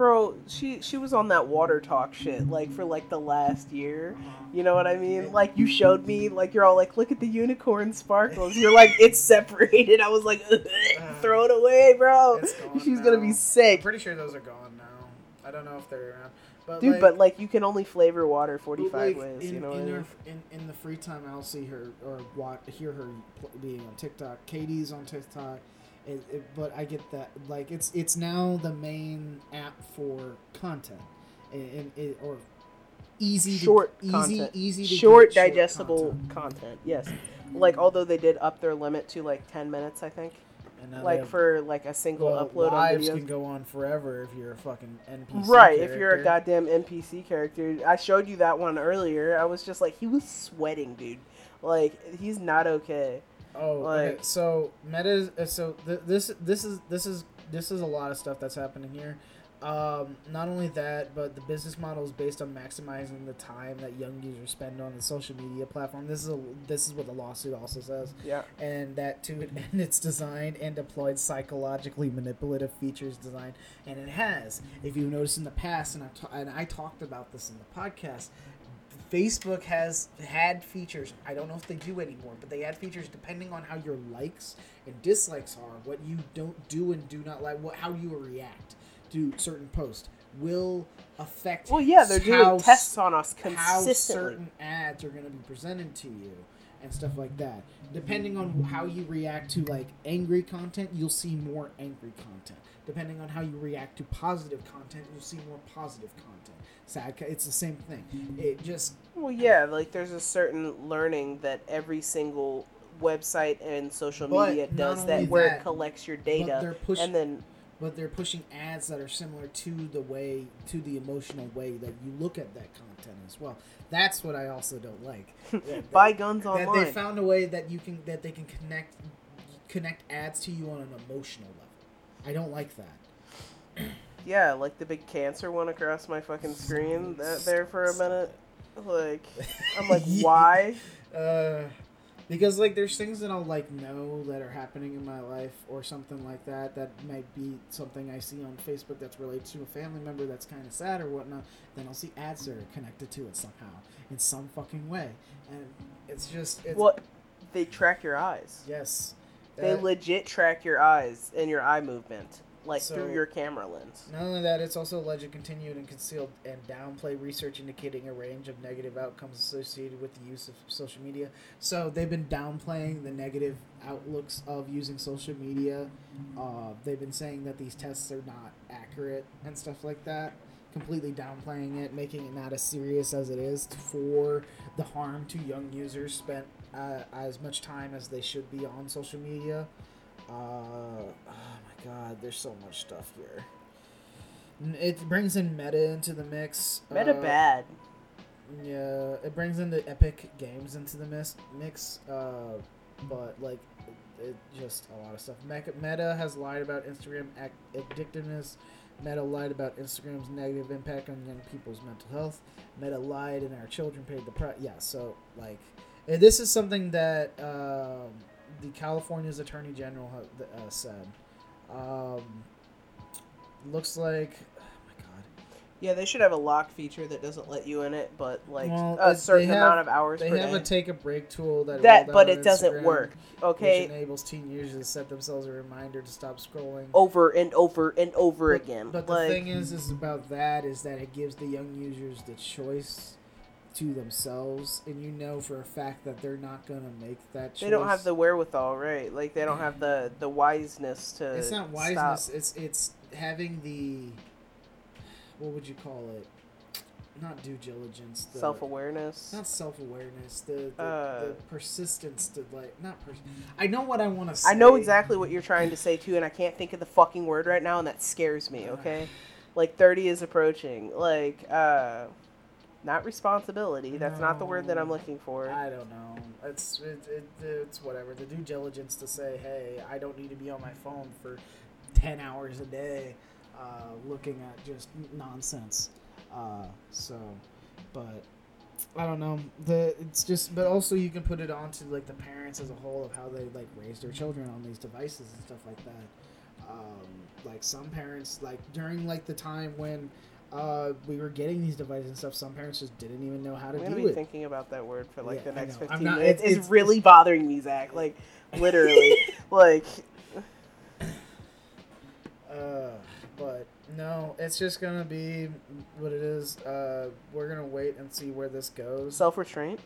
Bro, she she was on that WaterTok shit like for like the last year. Uh-huh. You know what I mean? Like you showed me like you're all like look at the unicorn sparkles. You're like it's separated. I was like [LAUGHS] uh-huh. throw it away, bro. She's going to now. be I'm sick. pretty sure those are gone now. I don't know if they're around, but Dude, like, but like you can only flavor water 45 like, ways, In, you know in, her, in, in the free time, I'll see her or watch, hear her being on TikTok. Katie's on TikTok, it, it, but I get that like it's it's now the main app for content, and, it, or easy short to, content. easy to short, digestible content. content. Yes. Like although they did up their limit to like 10 minutes, I think. And Like have- for like a single well, upload on lives videos. can go on forever if you're a fucking NPC. Right, if you're a goddamn NPC character. I showed you that one earlier. I was just like, he was sweating, dude. Like, he's not okay. Oh, okay. Like- So meta. uh, So th- this this is this is this is a lot of stuff that's happening here. Um, not only that, but the business model is based on maximizing the time that young users spend on the social media platform. This is a this is what the lawsuit also says, Yeah. and that to it [LAUGHS] and it's designed and deployed psychologically manipulative features designed, and it has. If you notice in the past, and I ta- and I talked about this in the podcast. Facebook has had features. I don't know if they do anymore, but they had features depending on how your likes and dislikes are, what you don't do and do not like, what how you react to certain posts will affect. Well, yeah, they're doing how s- tests on us how certain ads are going to be presented to you and stuff like that. Depending on how you react to like angry content, you'll see more angry content. Depending on how you react to positive content, you'll see more positive content. Sad, it's the same thing. It just Well, yeah, like there's a certain learning that every single website and social media does that, where that, it collects your data push- and then but they're pushing ads that are similar to the way to the emotional way that you look at that content as well. That's what I also don't like. [LAUGHS] Buy guns that online. they found a way that you can that they can connect connect ads to you on an emotional level. I don't like that. [CLEARS THROAT] yeah, like the big cancer one across my fucking screen that there for a minute. Like, I'm like, [LAUGHS] why? Uh, because like there's things that I'll like know that are happening in my life or something like that that might be something I see on Facebook that's related to a family member that's kind of sad or whatnot. Then I'll see ads that are connected to it somehow in some fucking way, and it's just it's, What? They track your eyes. Yes, They That- legit track your eyes and your eye movement, like So- through your camera lens. Not only that, it's also alleged continued and concealed and downplay research indicating a range of negative outcomes associated with the use of social media. So they've been downplaying the negative outlooks of using social media. Uh, they've been saying that these tests are not accurate and stuff like that. Completely downplaying it, making it not as serious as it is for the harm to young users spent uh, as much time as they should be on social media. Uh, oh my god, there's so much stuff here. It brings in meta into the mix. Meta uh, bad. Yeah, it brings in the Epic Games into the mis- mix. Uh, but like, it, it just a lot of stuff. Meta, Meta has lied about Instagram addictiveness. Meta lied about Instagram's negative impact on young people's mental health. Meta lied, and our children paid the price. Yeah, so like, this is something that um, the California's Attorney General ha- uh, said. Um, looks like, oh my god, Yeah, they should have a lock feature that doesn't let you in it, but like Well, a certain have- amount of hours they per have day. a take a break tool that that, but it on doesn't Instagram, work. which Okay, enables teen users to set themselves a reminder to stop scrolling. over and over and over But- again. But the thing is, is about that is that it gives the young users the choice to themselves, and you know for a fact that they're not gonna make that choice. they don't have the wherewithal, right? Like they don't have the the wiseness to. It's not stop. wiseness. It's it's having the. What would you call it? Not due diligence. The, Self awareness. Not self awareness. The the, Uh, the persistence to like not. Pers- I know what I want to say. I know exactly what you're trying to say too, and I can't think of the fucking word right now, and that scares me. Okay, like thirty is approaching. Like, uh, not responsibility. That's not the word that I'm looking for. I don't know. It's it, it, it's whatever. The due diligence to say, hey, I don't need to be on my phone for ten hours a day, uh, looking at just nonsense. Uh, so, but I don't know. The it's just, but also you can put it on to like the parents as a whole of how they like raise their children on these devices and stuff like that. Um, like some parents, like during like the time when. Uh, we were getting these devices and stuff. Some parents just didn't even know how to I'm do be it. thinking about that word for like Yeah, the next 15 not- minutes. it's- It's, it's- really bothering me, Zach. Like, literally. [LAUGHS] like, Uh, but no, it's just gonna be what it is. Uh, we're gonna wait and see where this goes. self restraint.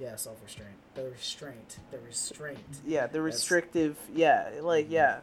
yeah, self restraint. The restraint. The restraint. Yeah, the That's- restrictive. Yeah, like, yeah.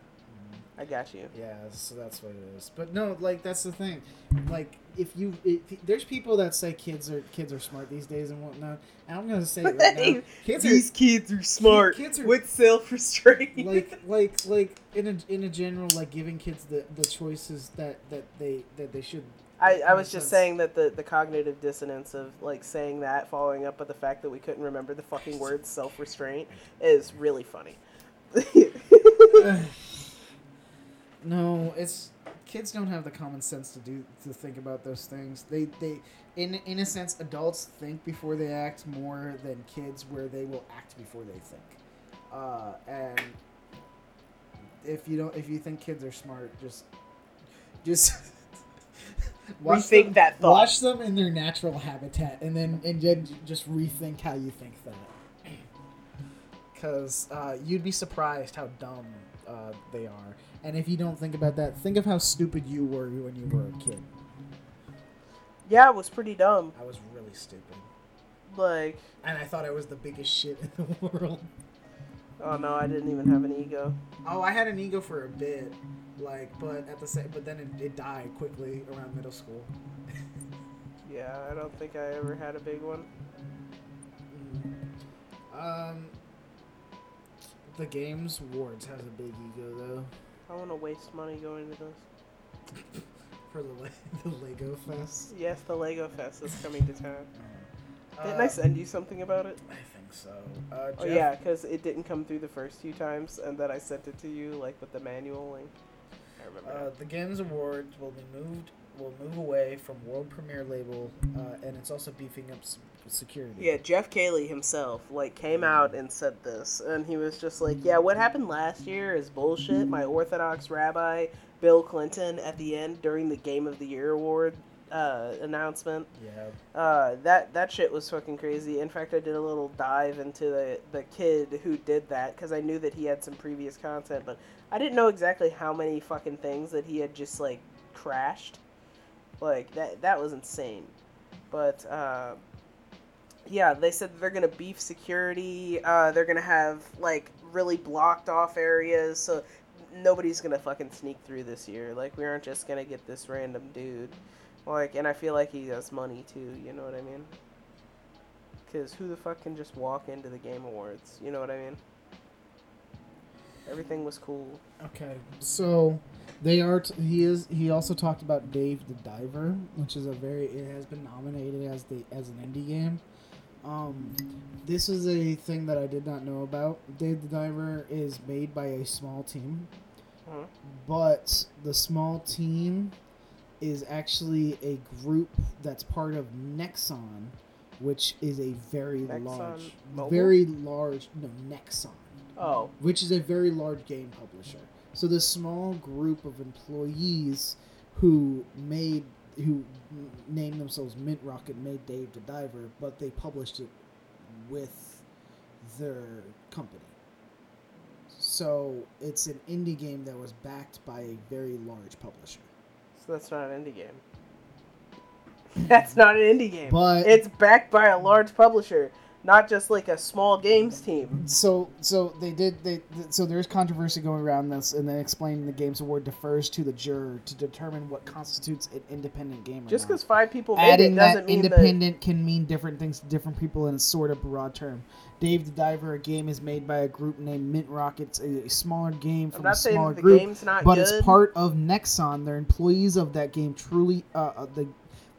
I got you. Yeah, so that's what it is. But no, like that's the thing. Like if you, if, there's people that say kids are kids are smart these days and whatnot. And I'm gonna say it right [LAUGHS] now, kids are These kids are smart kids are- with self restraint. like like like in a in a general like giving kids the the choices that that they that they should. I, I was just sense. saying that the, the cognitive dissonance of like saying that, following up with the fact that we couldn't remember the fucking word self restraint is really funny. [SIGHS] [LAUGHS] No, it's kids don't have the common sense to do to think about those things. They they in in a sense adults think before they act more than kids where they will act before they think. Uh, and if you don't if you think kids are smart, just just [LAUGHS] Rethink them, that thought. Watch them in their natural habitat and then and then just rethink how you think that. [CLEARS THROAT] Cuz uh, you'd be surprised how dumb uh, they are. And if you don't think about that, think of how stupid you were when you were a kid. yeah, it was pretty dumb. I was really stupid. Like, And I thought I was the biggest shit in the [LAUGHS] world. oh no, I didn't even have an ego. Oh, I had an ego for a bit, like, but at the same, but then it, it died quickly around middle school. Yeah, I don't think I ever had a big one. Um, the Games Awards has a big ego though. I want to waste money going to this. [LAUGHS] For the Le- [LAUGHS] the Lego Fest. Yes, the Lego Fest is coming to town. [LAUGHS] Didn't Uh, I send you something about it? I think so. Uh, Oh yeah, because it didn't come through the first few times, and then I sent it to you like with the manual link. I remember. Uh, the Games Awards will be moved. Will move away from world premiere label, uh, and it's also beefing up s- security. Yeah, Jeff Keighley himself like came out and said this, and he was just like, "Yeah, what happened last year is bullshit." My Orthodox rabbi Bill Clinton at the end during the Game of the Year award uh, announcement. Yeah. Uh, that that shit was fucking crazy. In fact, I did a little dive into the the kid who did that because I knew that he had some previous content, but I didn't know exactly how many fucking things that he had just like crashed. Like that that was insane. But uh, yeah, they said they're gonna beef security. Uh, they're gonna have like really blocked off areas, so nobody's gonna fucking sneak through this year. Like we aren't just gonna get this random dude. Like, and I feel like he has money too. You know what I mean? Because who the fuck can just walk into the Game Awards? You know what I mean? Everything was cool. Okay, so they are. T- he is. He also talked about Dave the Diver, which is a very. It has been nominated as the as an indie game. Um, this is a thing that I did not know about. Dave the Diver is made by a small team, Mhm. but the small team is actually a group that's part of Nexon, which is a very Nexon large, Mobile? very large. No, Nexon Oh, which is a very large game publisher. So this small group of employees who made who named themselves Mint Rocket made Dave the Diver, but they published it with their company. So it's an indie game that was backed by a very large publisher. so that's not an indie game. [LAUGHS] That's not an indie game. But- it's backed by a large publisher, not just like a small games team. So so they did they so there's controversy going around this and then explaining the games award defers to the juror to determine what constitutes an independent game Just because five people made adding it that doesn't mean that. independent can mean different things to different people in a sort of broad term. Dave the Diver, a game is made by a group named Mint Rockets, a, smaller game I'm from a smaller the group, game's not but good. it's part of Nexon. They're employees of that game. Truly, uh, uh, the,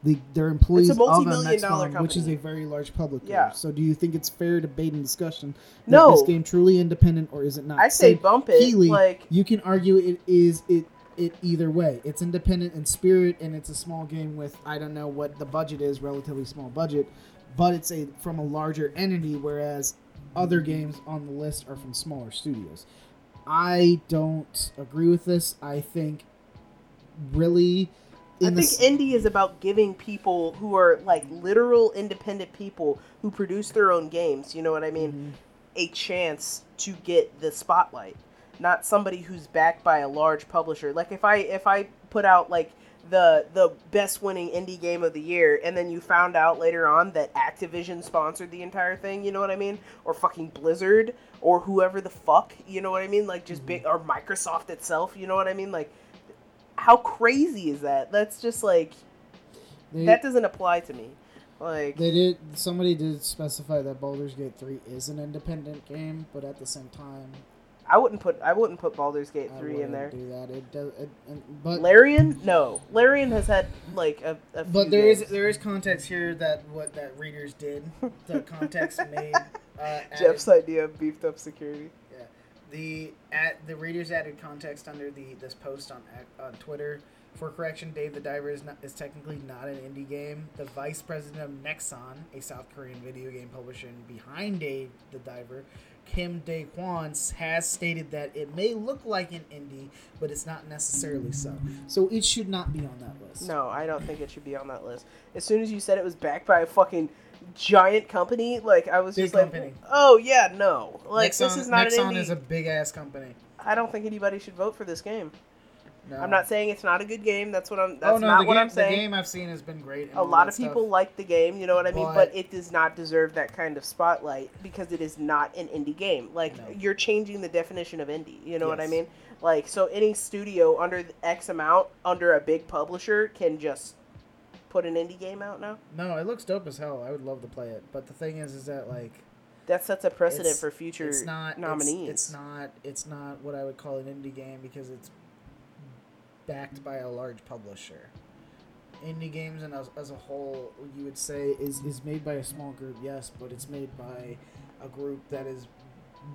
the they're employees of a multi-million dollar Nexon, which is a very large public. Yeah. So, do you think it's fair debate and discussion? that No. this game truly independent or is it not? I say Say, bump it. Keighley, like you can argue it is it it either way. It's independent in spirit and it's a small game with I don't know what the budget is, relatively small budget, but it's a from a larger entity whereas other games on the list are from smaller studios. I don't agree with this. I think really I think s- indie is about giving people who are like literal independent people who produce their own games, you know what I mean, Mm-hmm. a chance to get the spotlight. Not somebody who's backed by a large publisher. Like if I if I put out like the the best winning indie game of the year and then you found out later on that Activision sponsored the entire thing, you know what I mean? Or fucking Blizzard or whoever the fuck, you know what I mean? Like just big or Microsoft itself, you know what I mean? Like how crazy is that? That's just like they, that doesn't apply to me. Like they did somebody did specify that Baldur's Gate 3 is an independent game, but at the same time I wouldn't put I wouldn't put Baldur's Gate three in wouldn't there. Do that. It does. It, and- but Larian, no. Larian has had like a. a but there is games. there is context here that what that readers did. The context [LAUGHS] made. Uh, Jeff's idea of beefed up security. The at the readers added context under the this post on on Twitter. For correction, Dave the Diver is not is technically not an indie game. The vice president of Nexon, a South Korean video game publisher behind Dave the Diver, Kim Dae Kwon, has stated that it may look like an indie, but it's not necessarily so. So it should not be on that list. No, I don't think it should be on that list. As soon as you said it was backed by a fucking giant company, like I was Big just like, company. oh yeah, no. Like Nexon, this is not Nexon an indie. is a big ass company. I don't think anybody should vote for this game. No. I'm not saying it's not a good game. That's what I'm. Oh, that's oh no, not the what game, I'm saying. the game I've seen has been great. a lot of stuff. people like the game, you know what I mean, But- but, it does not deserve that kind of spotlight because it is not an indie game. Like No. you're changing the definition of indie, you know what I mean? Like so any studio under X amount under a big publisher can just put an indie game out now. No, it looks dope as hell. I would love to play it. But the thing is, is that like, that sets a precedent It's- for future it's not nominees. It's, not. It's not what I would call an indie game because it's backed by a large publisher. Indie games and as, as a whole, you would say is is made by a small group, yes, but it's made by a group that is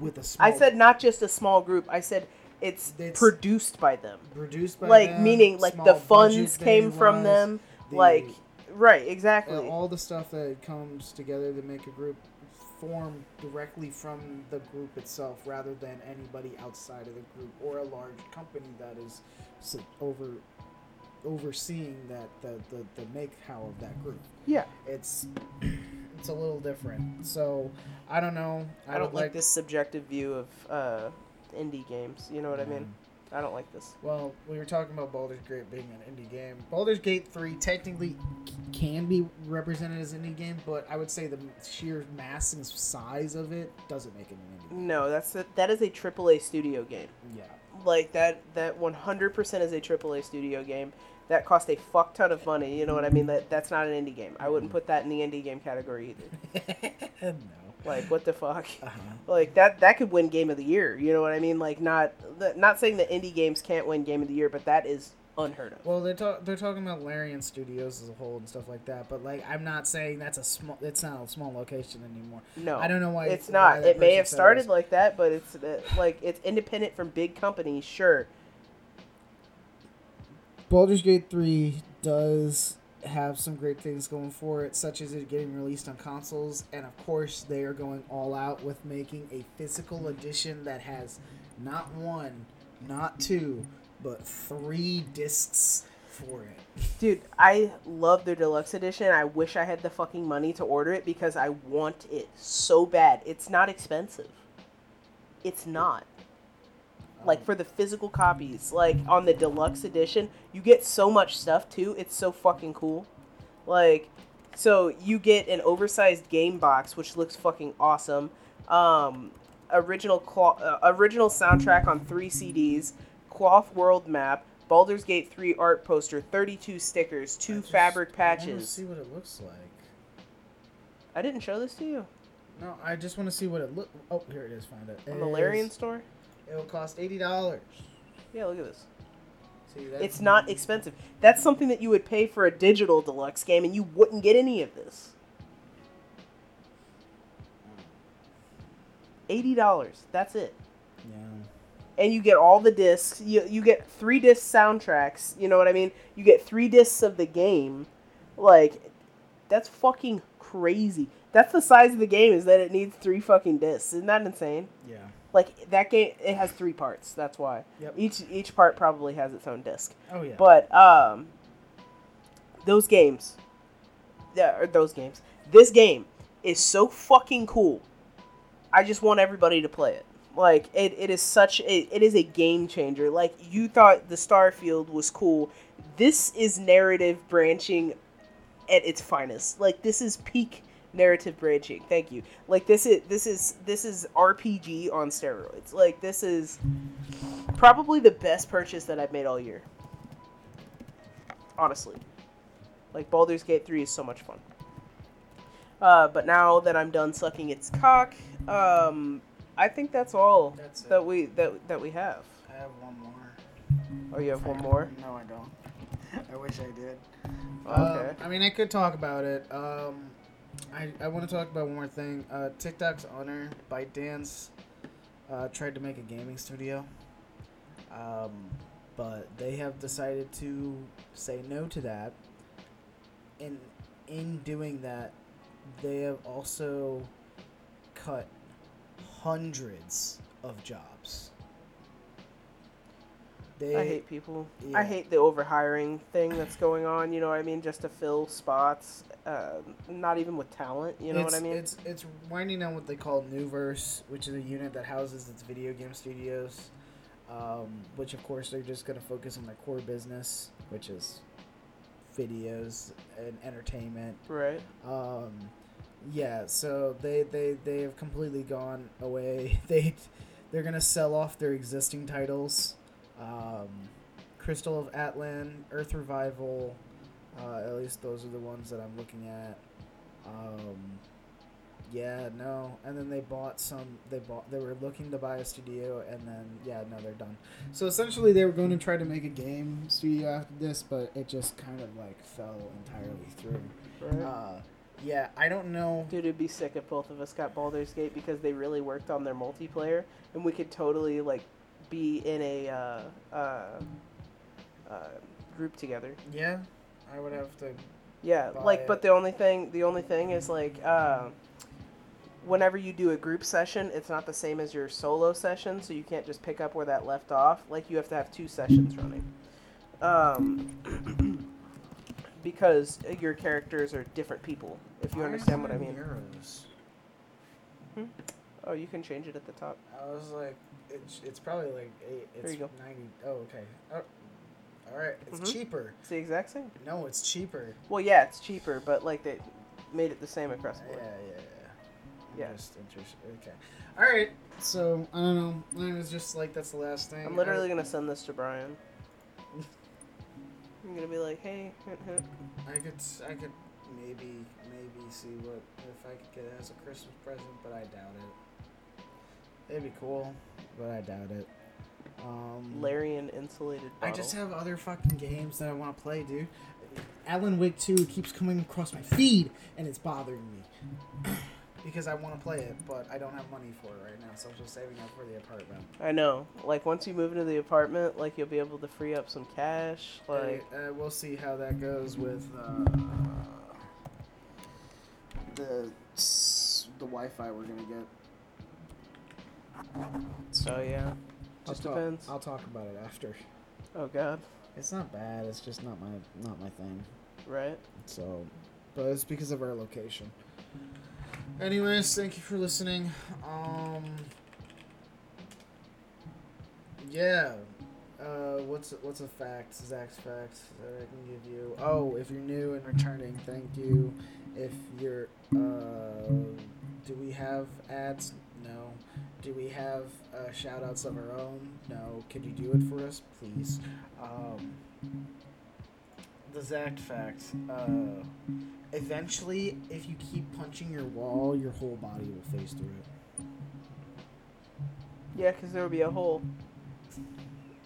with a small. I said not just a small group. I said it's, It's- produced by them. produced by Like them, meaning like the funds came from them. Like right, uh, exactly. all the stuff that comes together to make a group form directly from the group itself rather than anybody outside of the group or a large company that is over overseeing that the, the, the make how of that group yeah. it's it's a little different so i don't know I, don't would like, this subjective view of uh, indie games. You know what I mean? I don't like this. Well, we were talking about Baldur's Gate being an indie game. Baldur's Gate 3 technically can be represented as an indie game, but I would say the sheer mass and size of it doesn't make it an indie game. No, that's a, that is a AAA studio game. Yeah. Like that that 100% is a AAA studio game. That cost a fuck ton of money. You know what I mean? That that's not an indie game. I wouldn't mm-hmm. put that in the indie game category either. [LAUGHS] no. Like what the fuck? [LAUGHS] Uh-huh. Like that that could win game of the year. You know what I mean? Like not the, not saying that indie games can't win game of the year, but that is unheard of. Well, they're talk- they're talking about Larian Studios as a whole and stuff like that, but like I'm not saying that's a small. It's not a small location anymore. No, I don't know why it's why not. It may have started like that, but it's uh, like it's independent from big companies. Sure, Baldur's Gate 3 does have some great things going for it, such as it getting released on consoles, and of course, they are going all out with making a physical edition that has not one, not two, but three discs for it. dude, I love their deluxe edition. I wish I had the fucking money to order it because I want it so bad. It's not expensive. It's not. Like for the physical copies, like on the deluxe edition, you get so much stuff too. It's so fucking cool. Like, so you get an oversized game box, which looks fucking awesome. Um, original cloth, uh, original soundtrack on three CDs, cloth world map, Baldur's Gate 3 art poster, 32 stickers, two I just- fabric I patches. see what it looks like. I didn't show this to you No, I just want to see what it look. Oh, here it is. Find it. on the Larian store. It will cost eighty dollars. Yeah, look at this. See that? It's not expensive. That's something that you would pay for a digital deluxe game, and you wouldn't get any of this. Eighty dollars. That's it. Yeah. and you get all the discs. You you get three disc soundtracks. You know what I mean? You get three discs of the game. Like, that's fucking crazy. That's the size of the game. Is that it needs three fucking discs? Isn't that insane? Yeah. Like that game, it has three parts. That's why. Yep. Each each part probably has its own disc. Oh yeah. But um, those games, yeah, or those games. This game is so fucking cool. I just want everybody to play it. Like it, it is such a it is a game changer. Like you thought the Starfield was cool. This is narrative branching at its finest. Like this is peak narrative branching. Thank you. Like this is this is this is RPG on steroids. Like this is probably the best purchase that I've made all year. Honestly. Like Baldur's Gate 3 is so much fun. Uh, but now that I'm done sucking its cock, um, I think that's all That's that we that that we have. I have one more. Oh, you have one more. No, I don't. [LAUGHS] I wish I did. Okay. Um, I mean, I could talk about it. Um, I, I want to talk about one more thing. Uh, TikTok's owner, ByteDance, uh, tried to make a gaming studio. Um, but they have decided to say no to that. And in doing that, they have also cut hundreds of jobs. They, I hate people. Yeah. I hate the overhiring thing that's going on. You know what I mean? Just to fill spots, uh, not even with talent. You know it's, what I mean? It's it's winding down what they call Nuverse, which is a unit that houses its video game studios. Um, which of course they're just gonna focus on their core business, which is videos and entertainment. right. Um, yeah, so they, they they have completely gone away. [LAUGHS] They they're gonna sell off their existing titles. Um, Crystal of Atlan, Earth Revival. Uh, at least those are the ones that I'm looking at. Um, yeah, no. And then they bought some. They bought. They were looking to buy a studio, and then yeah, no, they're done. So essentially, they were going to try to make a game studio after this, but it just kind of like fell entirely through. Right. Uh, yeah, I don't know. Dude, it'd be sick if both of us got Baldur's Gate because they really worked on their multiplayer, and we could totally like be in a uh, uh, uh, group together. Yeah, I would have to. Yeah, like, it. but the only thing, the only thing is like, uh, whenever you do a group session, it's not the same as your solo session, so you can't just pick up where that left off. Like, you have to have two sessions running, um, [CLEARS THROAT] because your characters are different people. If you understand what I mean. Arrows. Oh, you can change it at the top. I was like, it's, it's probably like eight. It's There you go. ninety. Oh, okay. Oh, all right. It's Mhm. cheaper. It's the exact same. No, it's cheaper. Well, yeah, it's cheaper, but like they made it the same across the board. yeah, yeah. I'm Yeah. Just interested. Okay. All right. So I don't know. I was just like, that's the last thing. I'm literally gonna send this to Brian. [LAUGHS] I'm gonna be like, hey, hint, hint. I, I could, I could maybe, maybe see what if I could get it as a Christmas present, but I doubt it. It'd be cool, but I doubt it. Um, Larian insulated I just have other fucking games that I want to play, dude. Alan Wake 2 keeps coming across my feed, and it's bothering me. [CLEARS THROAT] because I want to play it, but I don't have money for it right now, so I'm just saving up for the apartment. I know. Like once you move into the apartment, like you'll be able to free up some cash. Like Hey, uh, we'll see how that goes with uh, the the Wi-Fi we're gonna get. So, yeah. I'll Just talk- depends. I'll talk about it after. Oh God. It's not bad. It's just not my not my thing. Right. So, but it's because of our location. Anyways, thank you for listening. Um, yeah. Uh, what's what's a fact? Zach's fact that I can give you. Oh, if you're new and returning, thank you. If you're, uh, do we have ads? Do we have uh, shout outs of our own? No. Could you do it for us, please? Um, the Zach fact. Uh, eventually, if you keep punching your wall, your whole body will face through it. Yeah, because there will be a hole.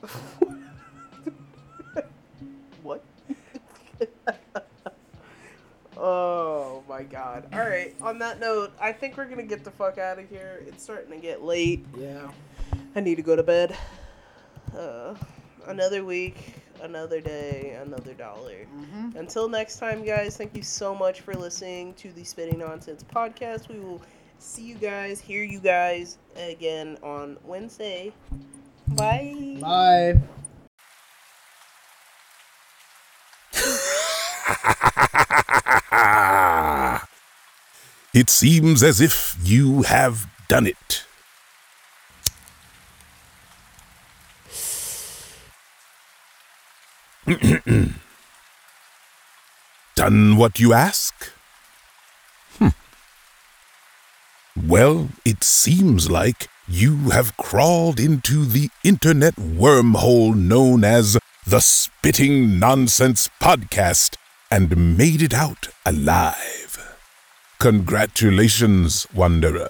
[LAUGHS] what? [LAUGHS] oh my god. Alright, on that note, I think we're gonna get the fuck out of here. It's starting to get late. Yeah. I need to go to bed. Uh, another week, another day, another dollar. Mm-hmm. Until next time, guys, thank you so much for listening to the Spitting Nonsense podcast. We will see you guys, hear you guys again on Wednesday. Bye. Bye. It seems as if you have done it. [CLEARS THROAT] done what you ask? Hmm. Well, it seems like you have crawled into the internet wormhole known as the Spitting Nonsense Podcast and made it out alive. Congratulations, Wanderer.